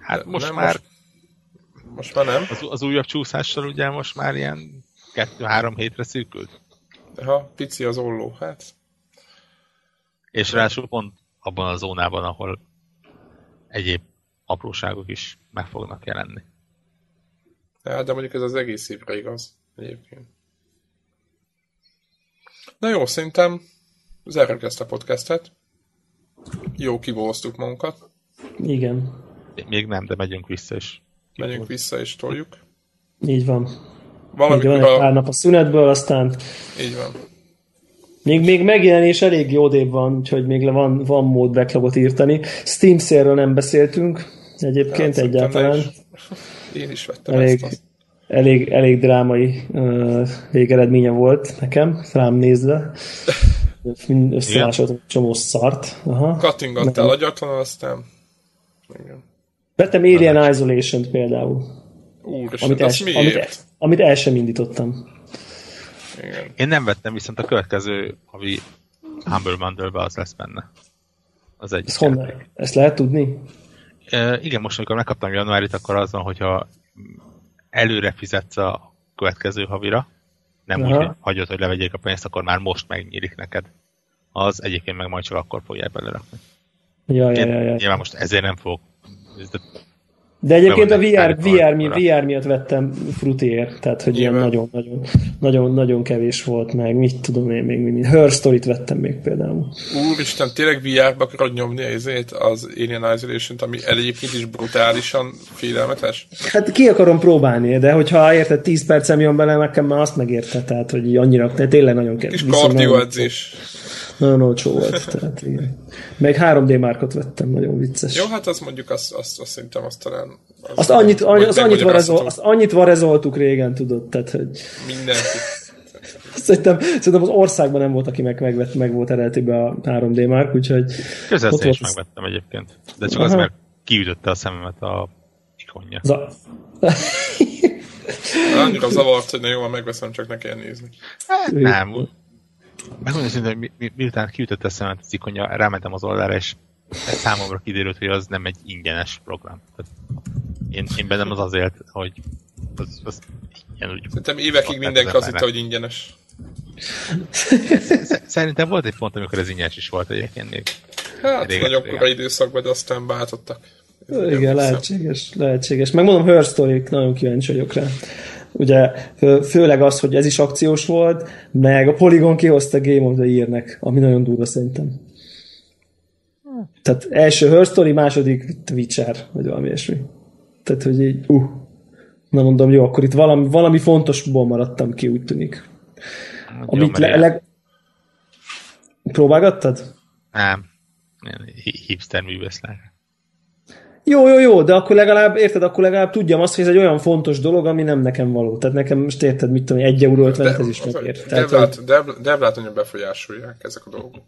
Hát most már... Most, most már nem. Az, az újabb csúszással ugye most már ilyen kettő-három hétre szűkült. Ha, pici az olló, hát. És ráadásul pont abban a zónában, ahol egyéb apróságok is meg fognak jelenni. Ja, de mondjuk ez az egész évre igaz, egyébként. Na jó, szerintem zárjuk ezt a podcastet. Jó, kibóztuk magunkat. Igen. Még nem, de megyünk vissza is. Megyünk vissza és toljuk. Így van. Valamikor Így van, egy a... pár nap a szünetből, aztán Így van. még, még megjelenés elég jó dév van, úgyhogy még le van, van mód backlogot írtani. Steam szélről nem beszéltünk egyébként Hát, egyáltalán. Én is vettem Elég, ezt. elég, elég drámai uh, végeredménye volt nekem, rám nézve. Összemásoltam egy csomó szart. Aha. Kattingattál agyatlan, aztán... Igen. Vettem Alien Isolation-t például, Úristen, amit el, azt amit, miért? el, amit el sem indítottam. Igen. Én nem vettem, viszont a következő havi Humble Bundle-be az lesz benne. Az. Ezt honnan? Ezt lehet tudni? E, igen, most amikor megkaptam januárit, akkor az van, hogyha előre fizetsz a következő havira, nem Aha. úgy, hogy hagyod, hogy levegyék a pénzt, akkor már most megnyílik neked. Az egyébként meg majd csak akkor fogják belerakni. Ja, ja, ja, ja. nyilván most ezért nem fogok. De egyébként a VR, VR, mi. VR miatt vettem frutiért, tehát hogy ilyen nagyon-nagyon nagyon, nagyon kevés volt meg, mit tudom én még, mi, Her Story-t vettem még például. Úristen, tényleg VR-ba akarod nyomni ezért az Alien Isolation-t, ami egyébként is brutálisan félelmetes? Hát ki akarom próbálni, de hogyha érted, 10 percem jön bele, nekem már azt megérte, tehát hogy annyira, de tényleg nagyon kevés. És viszont nagyon- kardioedzés. Nagyon olcsó volt, tehát igen. Meg 3D márkot vettem, nagyon vicces. Jó, hát azt mondjuk, azt, azt, azt szerintem azt talán... Az Azt annyit, vagy az annyit, varezol, azt annyit varezoltuk régen, tudod, tehát hogy Mindenki. szerintem, szerintem az országban nem volt, aki meg, megvett, meg volt eredetiben a 3D márk, úgyhogy közel ott is megvettem egyébként. De csak Aha. az, mert kiütötte a szememet a ikonja. az a... Annyira zavart, hogy na jó, megveszem, csak ne kell nézni. Hát, nem. Megmondom szintén, hogy mi, mi, miután kiütötte a szememet az ikonja, rámentem az oldalra, és számomra kiderült, hogy az nem egy ingyenes program. Tehát én, én bennem az azért, hogy az, az ingyen úgy. Szerintem évekig mindenki azt hitte, hogy ingyenes. Sz- Szerintem volt egy pont, amikor ez ingyenes is volt egyébként még. Hát, Régen- nagyon korai időszakban, de aztán bátottak. Igen, lehetséges, lehetséges. Megmondom, Her story nagyon kíváncsi vagyok rá. Ugye fő- főleg az, hogy ez is akciós volt, meg a Polygon kihozta Game of the Year-nek, ami nagyon durva szerintem. Tehát első Her Story, második Witcher, vagy valami ilyesmi. Tehát, hogy így, uh, na mondom, jó, akkor itt valami, valami fontosból maradtam ki, úgy tűnik. Jó, Amit le, leg... Próbálgattad? Nem. Hipster művészlek. Jó, jó, jó, de akkor legalább, érted, akkor legalább tudjam azt, hogy ez egy olyan fontos dolog, ami nem nekem való. Tehát nekem most érted, mit tudom, 1 euró 50 ez is megér. Tehát, hogy- Devlát, Dev- Devlát befolyásolják ezek a dolgok.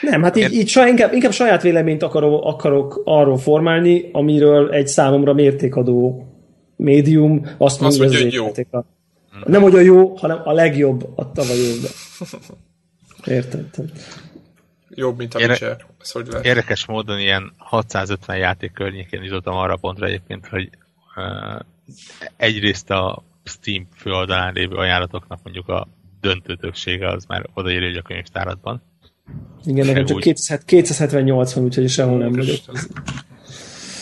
nem, hát így, így saj, inkább, inkább saját véleményt akarok, akarok arról formálni, amiről egy számomra mértékadó médium azt mondja, mondja, ez hogy jó. Nem, hogy a jó, hanem a legjobb a tavaly évben. Érted? Jobb, mint a Ére- Witcher. Ez hogy lehet? Érdekes módon ilyen 650 játék környékén jutottam arra a pontra egyébként, hogy uh, egyrészt a Steam főoldalán lévő ajánlatoknak mondjuk a döntő többsége az már odaírja a könyvtáratban. Igen, nekem csak úgy. 200 278 van, úgyhogy sehol nem vagyok.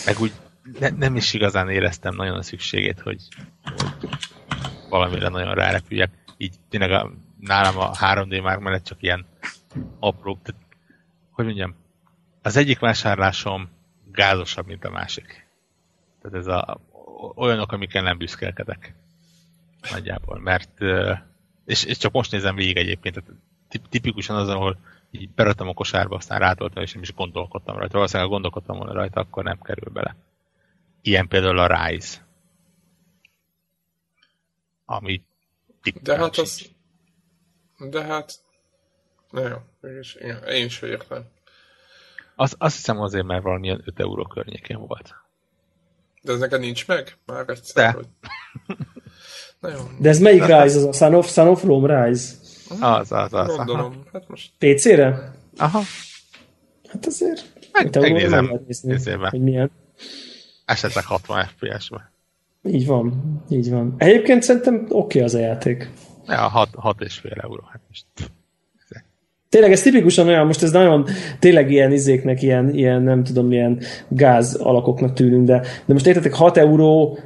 Meg úgy ne, nem is igazán éreztem nagyon a szükségét, hogy, hogy valamire nagyon rárepüljek. Így tényleg a, nálam a 3D már mellett csak ilyen apró, tehát, hogy mondjam, az egyik vásárlásom gázosabb, mint a másik. Tehát ez a, olyanok, amikkel nem büszkelkedek. Nagyjából, mert és, és csak most nézem végig egyébként, tehát tip- tipikusan az, ahol így beraktam a kosárba, aztán rátoltam, és nem is gondolkodtam rajta. Valószínűleg ha gondolkodtam volna rajta, akkor nem kerül bele. Ilyen például a Rise. Ami De hát az... De hát... Na jó, mégis, igen, én sem értem. Az, azt hiszem azért, mert valamilyen 5 euró környékén volt. De ez neked nincs meg? Már egyszer, De. hogy... Na jó, De ez melyik Rise? Az a Son of, Son of Rome Rise? Az, az, az. Aha. gondolom. Hát most PC-re? aha. Hát azért... Meg- megnézem. meg lehet nézni, hogy milyen. Esetleg 60 FPS-ben. Így van, így van. Egyébként szerintem oké okay az a játék. Ja, 6, 6 és fél euró. Hát most Tényleg ez tipikusan olyan, most ez nagyon tényleg ilyen izéknek, ilyen, ilyen nem tudom, ilyen gáz alakoknak tűnünk, de, de most értetek 6 euró,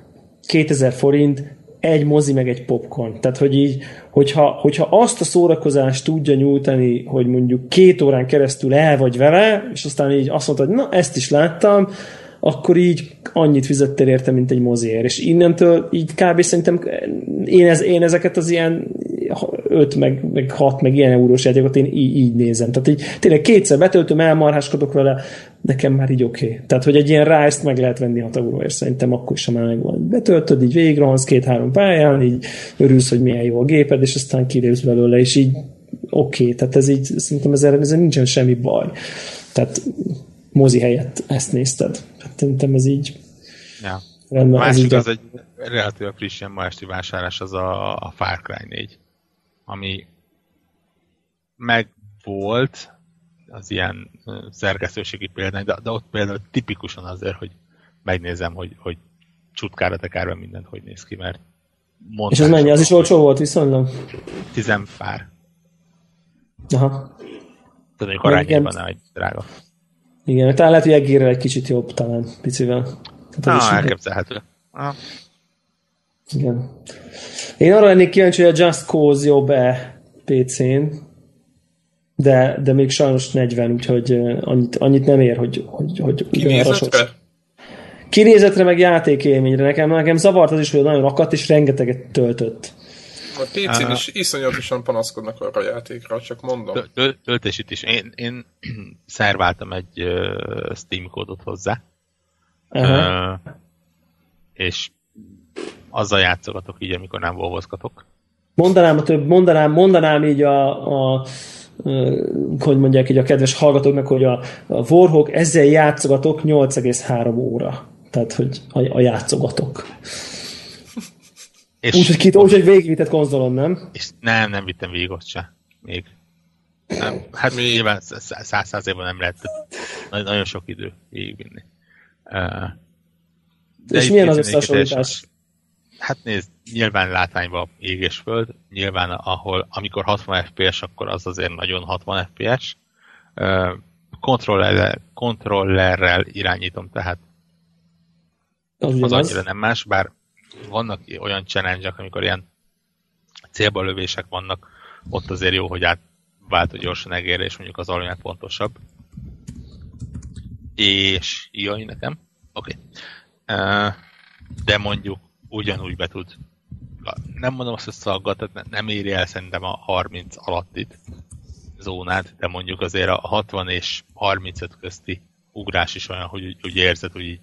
2000 forint, egy mozi meg egy popcorn. Tehát, hogy így, hogyha, hogyha azt a szórakozást tudja nyújtani, hogy mondjuk két órán keresztül el vagy vele, és aztán így azt mondta, hogy na, ezt is láttam, akkor így annyit fizettél érte, mint egy moziért. És innentől így kb. szerintem én, ez, én ezeket az ilyen 5 meg, meg 6 meg ilyen eurós játékot én így, így nézem. Tehát így tényleg kétszer betöltöm, elmarháskodok vele, nekem már így oké. Okay. Tehát, hogy egy ilyen rise meg lehet venni 6 euróért, szerintem akkor is már megvan. Betöltöd, így végigrohansz két-három pályán, így örülsz, hogy milyen jó a géped, és aztán kilépsz belőle, és így oké. Okay. Tehát ez így, szerintem ezzel, ezzel nincsen semmi baj. Tehát mozi helyett ezt nézted. Hát szerintem ez így ja. rendben. A másik az, az egy relatíve friss ilyen ma esti vásárlás, az a, a Far Cry 4, ami meg volt az ilyen szerkesztőségi példány, de, de ott például tipikusan azért, hogy megnézem, hogy, hogy csutkára tekárva mindent hogy néz ki, mert És ez mennyi? Az is olcsó volt viszonylag? Tizen pár. Aha. Tehát mondjuk arányában nem egy drága. Igen, talán lehet, hogy egérrel egy kicsit jobb, talán picivel. Hát ah, elképzelhető. Ah. Igen. Én arra lennék kíváncsi, hogy a Just Cause jobb-e PC-n, de, de még sajnos 40, úgyhogy annyit, annyit nem ér, hogy, hogy, hogy Kinézetre? Kinézetre meg játékélményre. Nekem, nekem zavart az is, hogy nagyon akadt, és rengeteget töltött. A PC-n is iszonyatosan panaszkodnak arra a játékra, csak mondom. Töltésít is. Én, én szerváltam egy Steam kódot hozzá, uh-huh. uh, és azzal játszogatok így, amikor nem volvozgatok. Mondanám a több, mondanám, mondanám így a, a hogy mondják így a kedves hallgatóknak, hogy a, a Warhawk ezzel játszogatok 8,3 óra. Tehát, hogy a, a játszogatok. És úgy, hogy, végigvitett konzolon, nem? És nem, nem vittem végig ott se. Még. Nem, hát még nyilván száz százalékban nem lehet. Nagyon, sok idő végigvinni. Uh, és milyen az összehasonlítás? Hát nézd, nyilván látványban ég és föld, nyilván ahol, amikor 60 FPS, akkor az azért nagyon 60 FPS. Kontrollerrel, kontrollerrel irányítom, tehát az, az annyira nem más, bár vannak olyan challenge amikor ilyen célba lövések vannak, ott azért jó, hogy átvált, hogy gyorsan egérre, és mondjuk az alanyag pontosabb. És jaj, nekem. Oké. Okay. De mondjuk ugyanúgy be tud nem mondom azt, hogy szaggat, tehát nem éri el szerintem a 30 alattit zónát, de mondjuk azért a 60 és 35 közti ugrás is olyan, hogy úgy, érzed, hogy így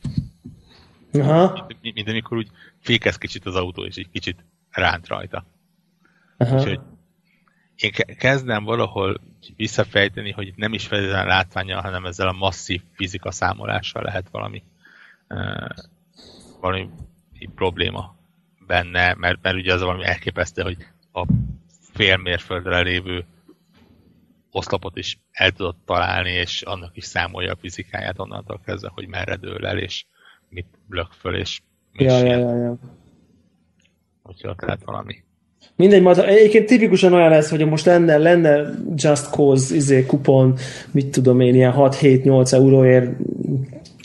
Aha. Mint, mint amikor úgy fékez kicsit az autó, és egy kicsit ránt rajta. Aha. Úgyhogy én kezdem valahol visszafejteni, hogy nem is feltétlenül látványal, hanem ezzel a masszív fizika számolással lehet valami, uh, valami probléma benne, mert, mert ugye az valami elképesztő, hogy a fél mérföldre lévő oszlopot is el tudod találni, és annak is számolja a fizikáját onnantól kezdve, hogy merre dől el, és mit blök föl, és mi ja, ja, ja, ja. Hogyha ott lehet valami. Mindegy, majd egyébként tipikusan olyan lesz, hogy most lenne, lenne Just Cause izé, kupon, mit tudom én, ilyen 6-7-8 euróért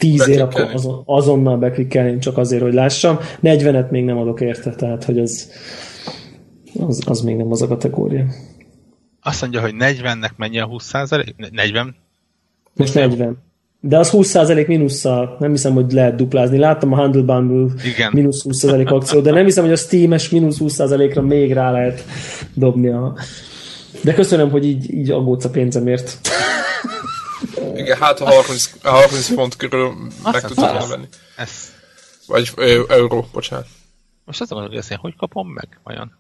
10 ér, akkor azon, azonnal beklikkelném csak azért, hogy lássam. 40-et még nem adok érte, tehát hogy az, az, az még nem az a kategória. Azt mondja, hogy 40-nek mennyi a 20 40? Most 40. De az 20% mínusszal, nem hiszem, hogy lehet duplázni. Láttam a Handle Bumble Igen. mínusz 20% akció, de nem hiszem, hogy a Steam-es mínusz 20%-ra még rá lehet dobni a... De köszönöm, hogy így, így aggódsz a pénzemért. Igen, hát a 30, a 30 pont körül meg tudtam volna venni. Ez... Vagy euró, bocsánat. Most azt mondom, hogy ezt én hogy kapom meg, vajon?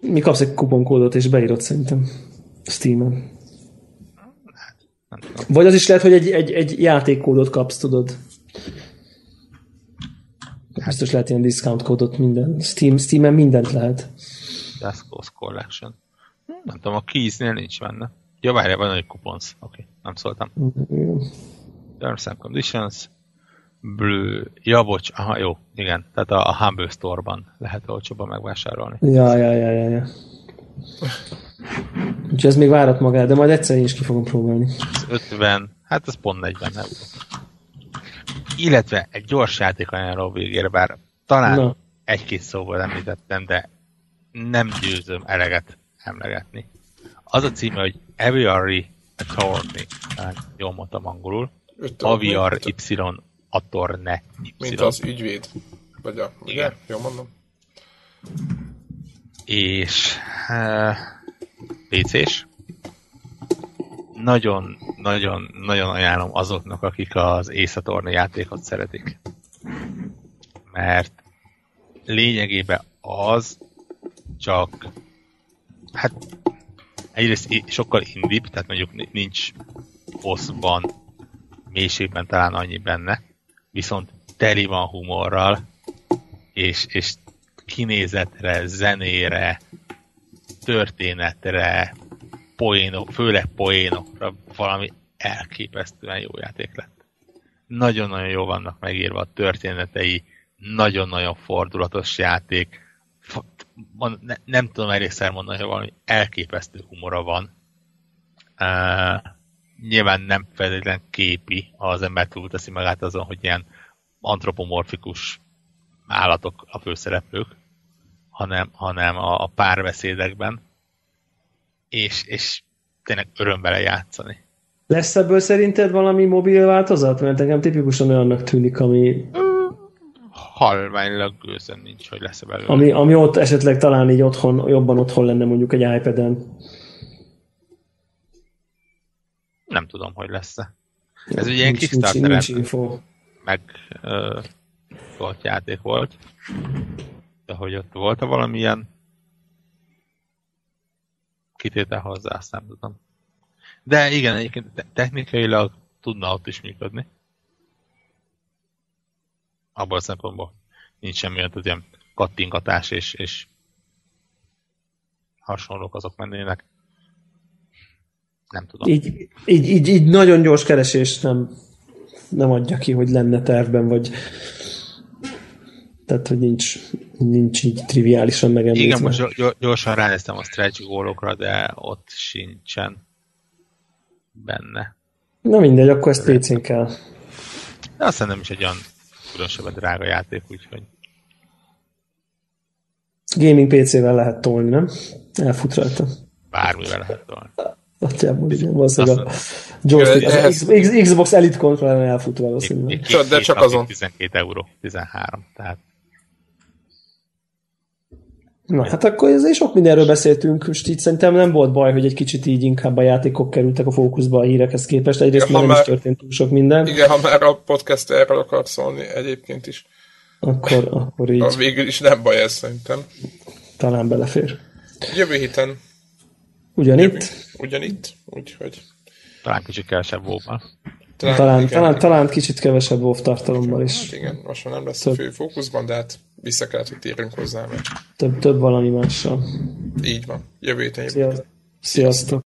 Mi kapsz egy kuponkódot, és beírod szerintem Steam-en. Vagy az is lehet, hogy egy, egy, egy játékkódot kapsz, tudod. Biztos lehet ilyen discount kódot minden. Steam, Steam-en mindent lehet. Cause Collection. Nem tudom, a Keys-nél nincs benne. Ja, várjál, van egy kuponsz. Oké, okay, nem szóltam. Terms and Conditions. Blue. Ja, bocs, aha, jó, igen. Tehát a, a Humble Store-ban lehet olcsóban megvásárolni. Ja, ja, ja, ja, ja. Úgyhogy ez még várat magát, de majd egyszer én is ki fogom próbálni. Ez 50, hát ez pont 40 euró. Illetve egy gyors játék a végére, bár talán egy-két szóval említettem, de nem győzöm eleget emlegetni. Az a címe, hogy Aviary Attorney, talán jól mondtam angolul. Aviar Y Attorne Y. Mint az ügyvéd. Vagy a, Igen. Ugye? Jól mondom. És uh, PC-s. Nagyon, nagyon, nagyon ajánlom azoknak, akik az Attorney játékot szeretik. Mert lényegében az csak hát egyrészt sokkal indibb, tehát mondjuk nincs hosszban, mélységben talán annyi benne, viszont teli van humorral, és, és kinézetre, zenére, történetre, poénok, főleg poénokra valami elképesztően jó játék lett. Nagyon-nagyon jó vannak megírva a történetei, nagyon-nagyon fordulatos játék, van, ne, nem tudom elégszer mondani, hogy valami elképesztő humora van. Uh, nyilván nem feltétlenül képi, ha az ember túlteszi magát azon, hogy ilyen antropomorfikus állatok a főszereplők, hanem, hanem a, a párbeszédekben, és, és tényleg öröm vele játszani. Lesz ebből szerinted valami mobil változat? Mert nekem tipikusan olyannak tűnik, ami halványlag gőzön nincs, hogy lesz belőle. Ami, ami ott esetleg talán így otthon, jobban otthon lenne mondjuk egy iPad-en. Nem tudom, hogy lesz-e. Ez ugye ilyen Kickstarter meg uh, volt játék volt, de hogy ott volt-e valamilyen kitétel hozzá, azt nem tudom. De igen, egyébként technikailag tudna ott is működni abban a szempontból nincs semmi olyan, ilyen kattingatás és, és hasonlók azok mennének. Nem tudom. Így, így, így, így nagyon gyors keresés nem, nem adja ki, hogy lenne tervben, vagy tehát, hogy nincs, nincs így triviálisan megemlítve. Igen, most gyorsan ránéztem a stretch gólokra, de ott sincsen benne. Na mindegy, akkor ezt PC-n kell. De aztán nem is egy olyan különösebben drága játék, úgyhogy... Gaming PC-vel lehet tolni, nem? Elfut rajta. Bármivel lehet tolni. Nagyjából igen, valószínűleg a joystick, az Xbox Elite controller elfut valószínűleg. De csak azon. 12 euró, 13, tehát Na, hát akkor ezért sok mindenről beszéltünk, most így szerintem nem volt baj, hogy egy kicsit így inkább a játékok kerültek a fókuszba a hírekhez képest. Egyrészt már nem is történt túl sok minden. Igen, ha már a podcast erről akar szólni egyébként is. Akkor, akkor így. Az végül is nem baj ez szerintem. Talán belefér. Jövő héten. Ugyanitt? Jövő, ugyanitt, úgyhogy. Talán kicsit kevesebb volt Talán, talán, igen, talán, talán kicsit kevesebb WoW tartalommal is. Hát igen, most már nem lesz több. a fő fókuszban, de hát vissza kellett, hogy térjünk hozzá. Mert... Több, több valami mással. Így van. Jövő héten. Jövő Sziasztok.